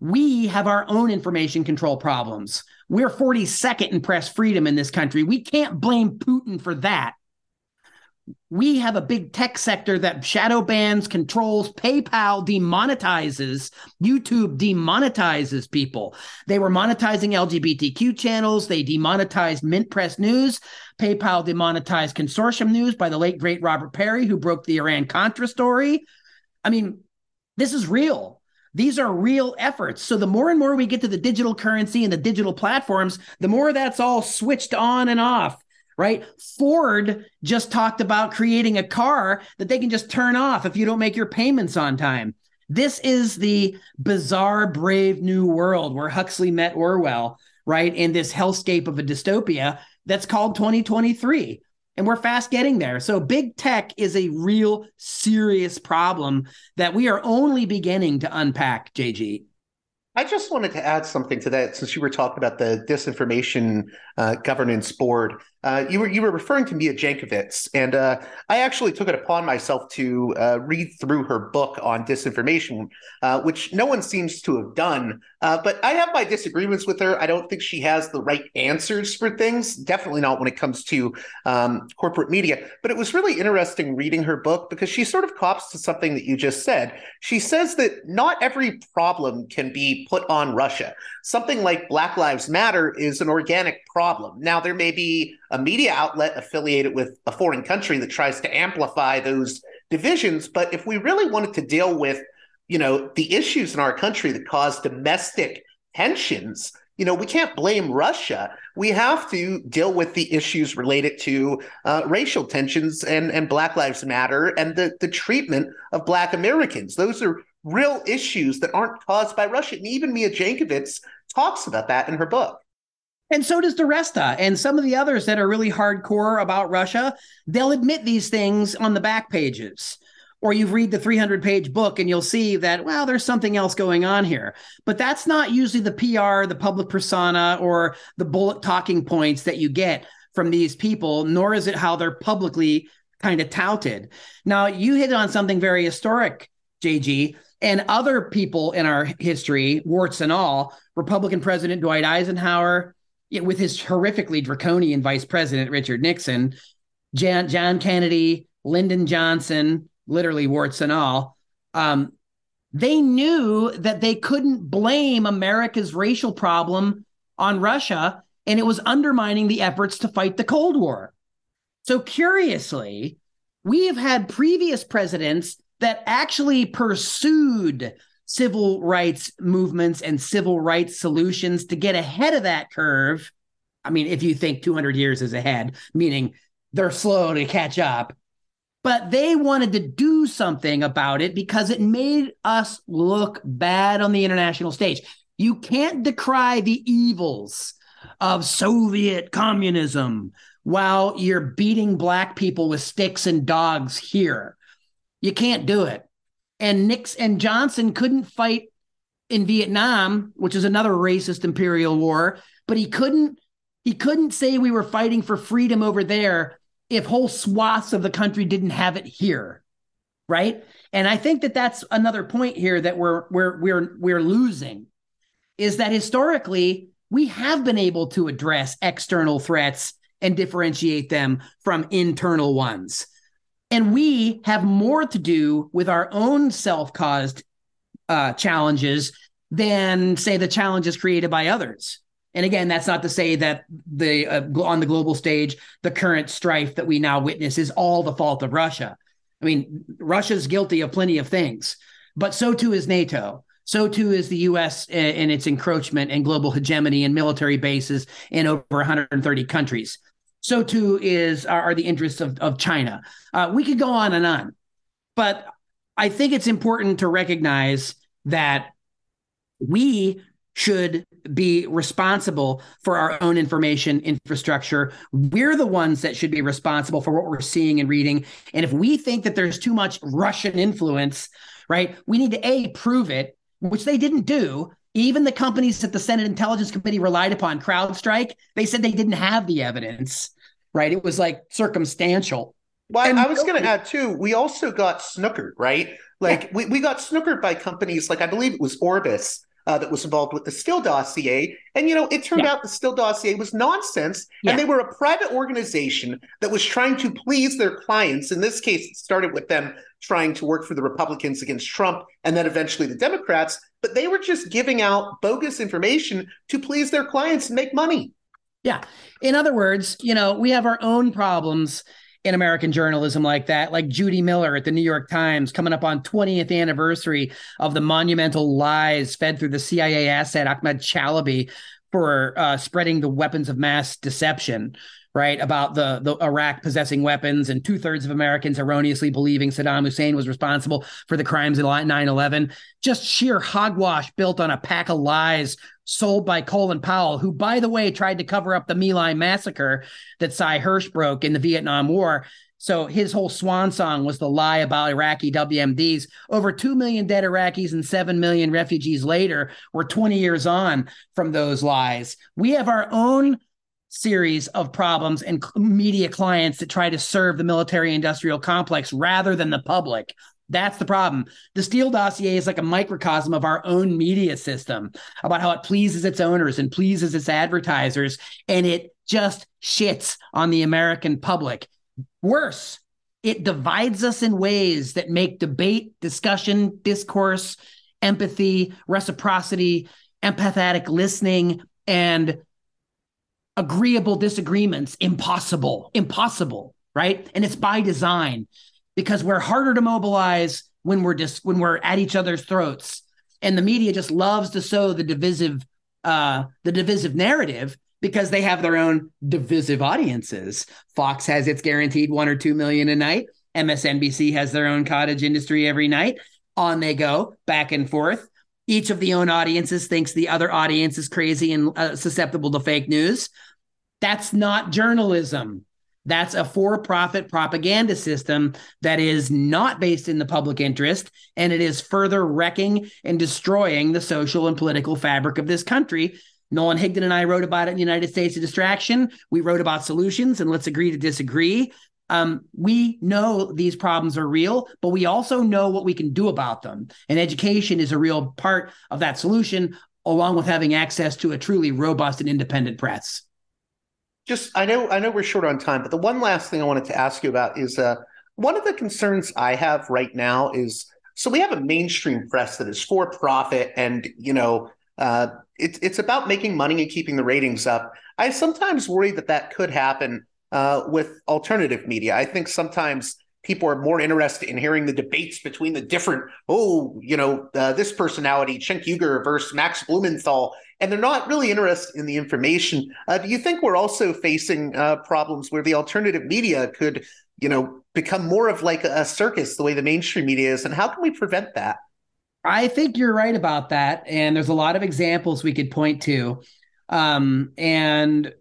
We have our own information control problems. We're 42nd in press freedom in this country. We can't blame Putin for that we have a big tech sector that shadow bans, controls, PayPal demonetizes, YouTube demonetizes people. They were monetizing LGBTQ channels, they demonetized Mint Press News, PayPal demonetized Consortium News by the late great Robert Parry who broke the Iran Contra story. I mean, this is real. These are real efforts. So the more and more we get to the digital currency and the digital platforms, the more that's all switched on and off right? Ford just talked about creating a car that they can just turn off if you don't make your payments on time. This is the bizarre, brave new world where Huxley met Orwell, right? In this hellscape of a dystopia that's called 2023. And we're fast getting there. So, big tech is a real serious problem that we are only beginning to unpack, JG. I just wanted to add something to that since you were talking about the disinformation uh, governance board. Uh, you were you were referring to Nina Jankowicz, and uh, I actually took it upon myself to uh, read through her book on disinformation, uh, which no one seems to have done. Uh, but I have my disagreements with her. I don't think she has the right answers for things. Definitely not when it comes to um, corporate media. But it was really interesting reading her book because she sort of cops to something that you just said. She says that not every problem can be put on Russia. Something like Black Lives Matter is an organic problem. Now there may be a media outlet affiliated with a foreign country that tries to amplify those divisions. But if we really wanted to deal with, you know, the issues in our country that cause domestic tensions, you know, we can't blame Russia. We have to deal with the issues related to uh, racial tensions and, and Black Lives Matter and the, the treatment of Black Americans. Those are real issues that aren't caused by Russia. And even Nina Jankowicz talks about that in her book. And so does DiResta and some of the others that are really hardcore about Russia. They'll admit these things on the back pages. Or you read the 300 page book and you'll see that, well, there's something else going on here. But that's not usually the PR, the public persona, or the bullet talking points that you get from these people, nor is it how they're publicly kind of touted. Now, you hit on something very historic, JG, and other people in our history, warts and all, Republican President Dwight Eisenhower, with his horrifically draconian vice president Richard Nixon, John, John Kennedy, Lyndon Johnson, literally warts and all, um, they knew that they couldn't blame America's racial problem on Russia, and it was undermining the efforts to fight the Cold War. So, curiously, we have had previous presidents that actually pursued civil rights movements and civil rights solutions to get ahead of that curve. I mean, if you think 200 years is ahead, meaning they're slow to catch up, but they wanted to do something about it because it made us look bad on the international stage. You can't decry the evils of Soviet communism while you're beating black people with sticks and dogs here. You can't do it and Nix and Johnson couldn't fight in Vietnam, which is another racist imperial war, but he couldn't he couldn't say we were fighting for freedom over there if whole swaths of the country didn't have it here, right? And I think that that's another point here that we're we're we're we're losing is that historically we have been able to address external threats and differentiate them from internal ones. And we have more to do with our own self-caused uh, challenges than say the challenges created by others. And again, that's not to say that the uh, on the global stage, the current strife that we now witness is all the fault of Russia. I mean, Russia's guilty of plenty of things, but so too is NATO. So too is the U.S. and its encroachment and global hegemony and military bases in over 130 countries. So too is are the interests of, of China. Uh, we could go on and on, but I think it's important to recognize that we should be responsible for our own information infrastructure. We're the ones that should be responsible for what we're seeing and reading. And if we think that there's too much Russian influence, right, we need to A, prove it, which they didn't do. Even the companies that the Senate Intelligence Committee relied upon, CrowdStrike, they said they didn't have the evidence, right? It was like circumstantial. Well, and I was going to add too, we also got snookered, right? Like yeah. we, we got snookered by companies like I believe it was Orbis uh, that was involved with the Steele dossier. And, you know, it turned yeah. out the Steele dossier was nonsense. Yeah. And they were a private organization that was trying to please their clients. In this case, it started with them trying to work for the Republicans against Trump and then eventually the Democrats. But they were just giving out bogus information to please their clients and make money. Yeah. In other words, you know, we have our own problems in American journalism like that, like Judy Miller at the New York Times coming up on 20th anniversary of the monumental lies fed through the CIA asset Ahmed Chalabi for uh, spreading the weapons of mass deception right about the the Iraq possessing weapons and two thirds of Americans erroneously believing Saddam Hussein was responsible for the crimes of 9/11. Just sheer hogwash built on a pack of lies sold by Colin Powell, who, by the way, tried to cover up the My Lai massacre that Sy Hersh broke in the Vietnam War. So his whole swan song was the lie about Iraqi WMDs. Over 2 million dead Iraqis and 7 million refugees later, we're 20 years on from those lies. We have our own series of problems and media clients that try to serve the military industrial complex rather than the public. That's the problem. The Steele dossier is like a microcosm of our own media system about how it pleases its owners and pleases its advertisers, and it just shits on the American public. Worse, it divides us in ways that make debate, discussion, discourse, empathy, reciprocity, empathetic listening, and agreeable disagreements impossible. Impossible, right? And it's by design because we're harder to mobilize when we're just when we're at each other's throats. And the media just loves to sow the divisive uh the divisive narrative because they have their own divisive audiences. Fox has its guaranteed 1 or 2 million a night. Msnbc has their own cottage industry every night. On they go back and forth. Each of the own audiences thinks the other audience is crazy and uh, susceptible to fake news that's not journalism that's a for profit propaganda system that is not based in the public interest, and it is further wrecking and destroying the social and political fabric of this country. Nolan Higdon and I wrote about it in the United States of Distraction. We wrote about solutions, and let's agree to disagree. Um, we know these problems are real, but we also know what we can do about them. And education is a real part of that solution, along with having access to a truly robust and independent press just I know I know we're short on time, but the one last thing I wanted to ask you about is uh, one of the concerns I have right now is so we have a mainstream press that is for profit and you know uh, it's it's about making money and keeping the ratings up. I sometimes worry that that could happen uh, with alternative media. I think sometimes people are more interested in hearing the debates between the different, oh, you know, uh, this personality, Cenk Uygur versus Max Blumenthal, and they're not really interested in the information. Uh, do you think we're also facing uh, problems where the alternative media could, you know, become more of like a circus the way the mainstream media is? And how can we prevent that? I think you're right about that. And there's a lot of examples we could point to. Um, and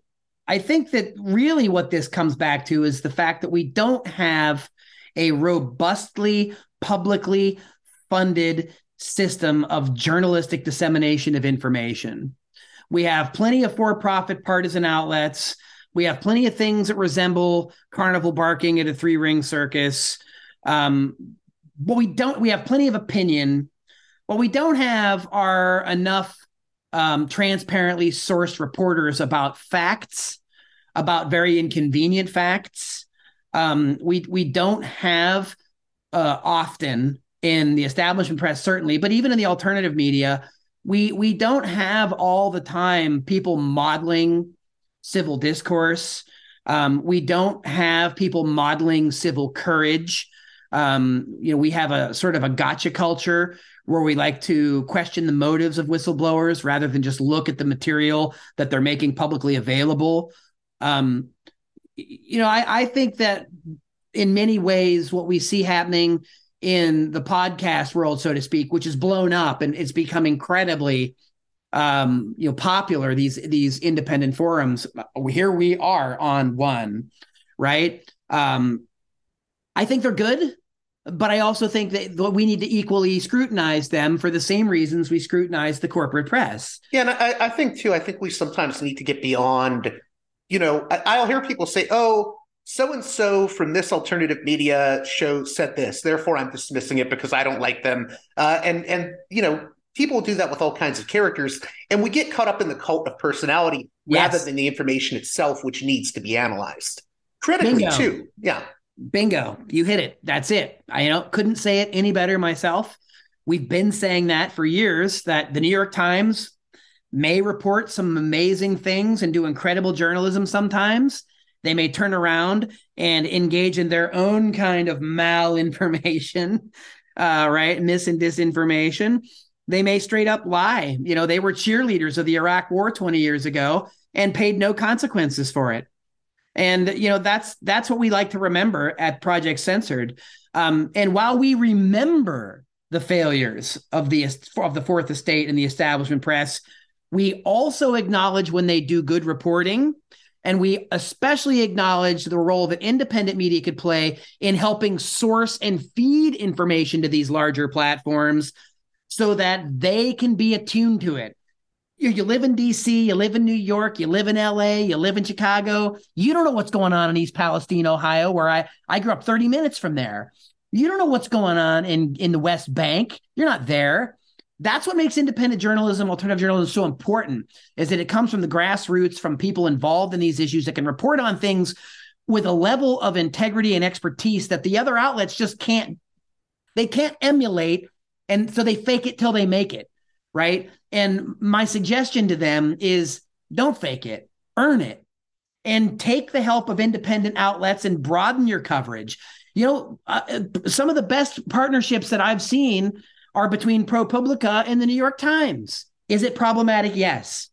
I think that really what this comes back to is the fact that we don't have a robustly publicly funded system of journalistic dissemination of information. We have plenty of for profit partisan outlets We have plenty of things that resemble carnival barking at a three ring circus. Um, but we don't, we have plenty of opinion. What we don't have are enough um, transparently sourced reporters about facts, about very inconvenient facts. Um, we we don't have uh, often in the establishment press, certainly, but even in the alternative media, we we don't have all the time people modeling civil discourse. Um, we don't have people modeling civil courage. Um, you know, we have a sort of a gotcha culture where we like to question the motives of whistleblowers rather than just look at the material that they're making publicly available. Um, you know, I, I think that in many ways, what we see happening in the podcast world, so to speak, which is blown up and it's become incredibly um, you know, popular, these these independent forums. Here we are on one, right? Um, I think they're good, but I also think that we need to equally scrutinize them for the same reasons we scrutinize the corporate press. Yeah, and I, I think too. I think we sometimes need to get beyond. You know, I, I'll hear people say, "Oh, so and so from this alternative media show said this therefore i'm dismissing it because i don't like them. Uh, and and you know people do that with all kinds of characters and we get caught up in the cult of personality yes. rather than the information itself which needs to be analyzed. Critically bingo. too. Yeah. Bingo. You hit it. That's it. I you know couldn't say it any better myself. We've been saying that for years that the new york times may report some amazing things and do incredible journalism sometimes they may turn around and engage in their own kind of malinformation, [LAUGHS] uh, right? Mis and disinformation. They may straight up lie. You know, they were cheerleaders of the Iraq War 20 years ago and paid no consequences for it. And you know that's that's what we like to remember at Project Censored. Um, and while we remember the failures of the of the Fourth Estate and the establishment press, we also acknowledge when they do good reporting and we especially acknowledge the role that independent media could play in helping source and feed information to these larger platforms so that they can be attuned to it. You, you live in DC, you live in New York, you live in LA, you live in Chicago. You don't know what's going on in East Palestine, Ohio, where I, I grew up 30 minutes from there. You don't know what's going on in, in the West Bank. You're not there. That's what makes independent journalism, alternative journalism so important, is that it comes from the grassroots, from people involved in these issues that can report on things with a level of integrity and expertise that the other outlets just can't, they can't emulate. And so they fake it till they make it. Right. And my suggestion to them is don't fake it, earn it, and take the help of independent outlets and broaden your coverage. You know, uh, some of the best partnerships that I've seen are between ProPublica and the New York Times. Is it problematic? Yes.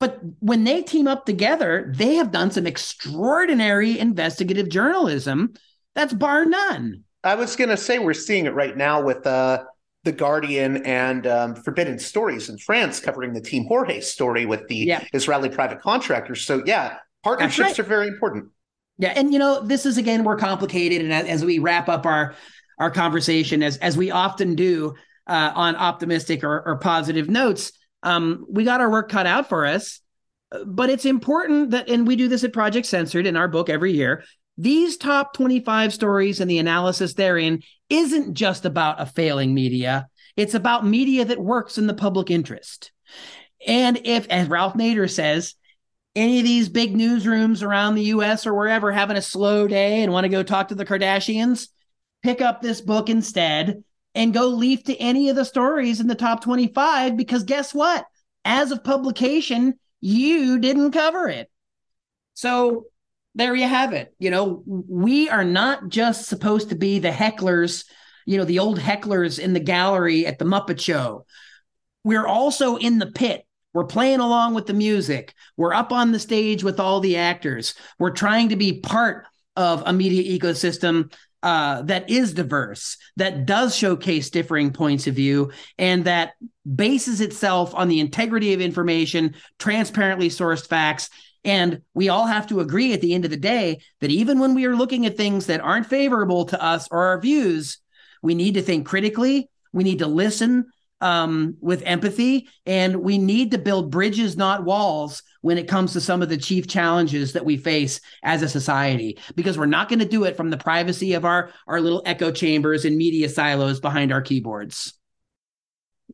But when they team up together, they have done some extraordinary investigative journalism. That's bar none. I was going to say we're seeing it right now with uh, the Guardian and um, Forbidden Stories in France covering the Team Jorge story with the yeah. Israeli private contractors. So yeah, partnerships right. are very important. Yeah, and you know this is again more complicated, and as we wrap up our our conversation as as we often do uh, on optimistic or, or positive notes. Um, we got our work cut out for us, but it's important that, and we do this at Project Censored in our book every year. These top 25 stories and the analysis therein isn't just about a failing media. It's about media that works in the public interest. And if, as Ralph Nader says, any of these big newsrooms around the US or wherever having a slow day and want to go talk to the Kardashians, pick up this book instead and go leaf to any of the stories in the top 25 because guess what? As of publication, you didn't cover it. So there you have it. You know, we are not just supposed to be the hecklers, you know, the old hecklers in the gallery at the Muppet Show. We're also in the pit. We're playing along with the music. We're up on the stage with all the actors. We're trying to be part of a media ecosystem uh, that is diverse, that does showcase differing points of view, and that bases itself on the integrity of information, transparently sourced facts. And we all have to agree at the end of the day that even when we are looking at things that aren't favorable to us or our views, we need to think critically. We need to listen um, with empathy, and we need to build bridges, not walls, when it comes to some of the chief challenges that we face as a society. Because we're not going to do it from the privacy of our our little echo chambers and media silos behind our keyboards.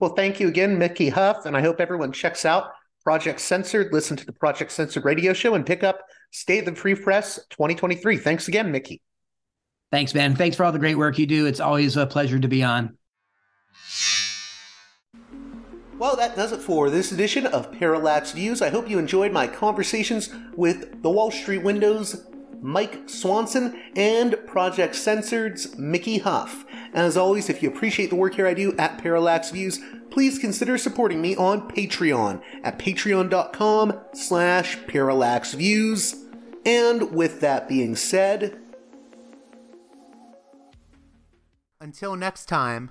Well, thank you again, Mickey Huff, and I hope everyone checks out Project Censored, listen to the Project Censored radio show, and pick up State of the Free Press 2023. Thanks again, Mickey. Thanks, Ben. Thanks for all the great work you do. It's always a pleasure to be on. Well, that does it for this edition of Parallax Views. I hope you enjoyed my conversations with the Wall Street Windows, Mike Swanson, and Project Censored's Mickey Huff. As always, if you appreciate the work here I do at Parallax Views, please consider supporting me on Patreon at patreon.com slash parallaxviews. And with that being said, until next time,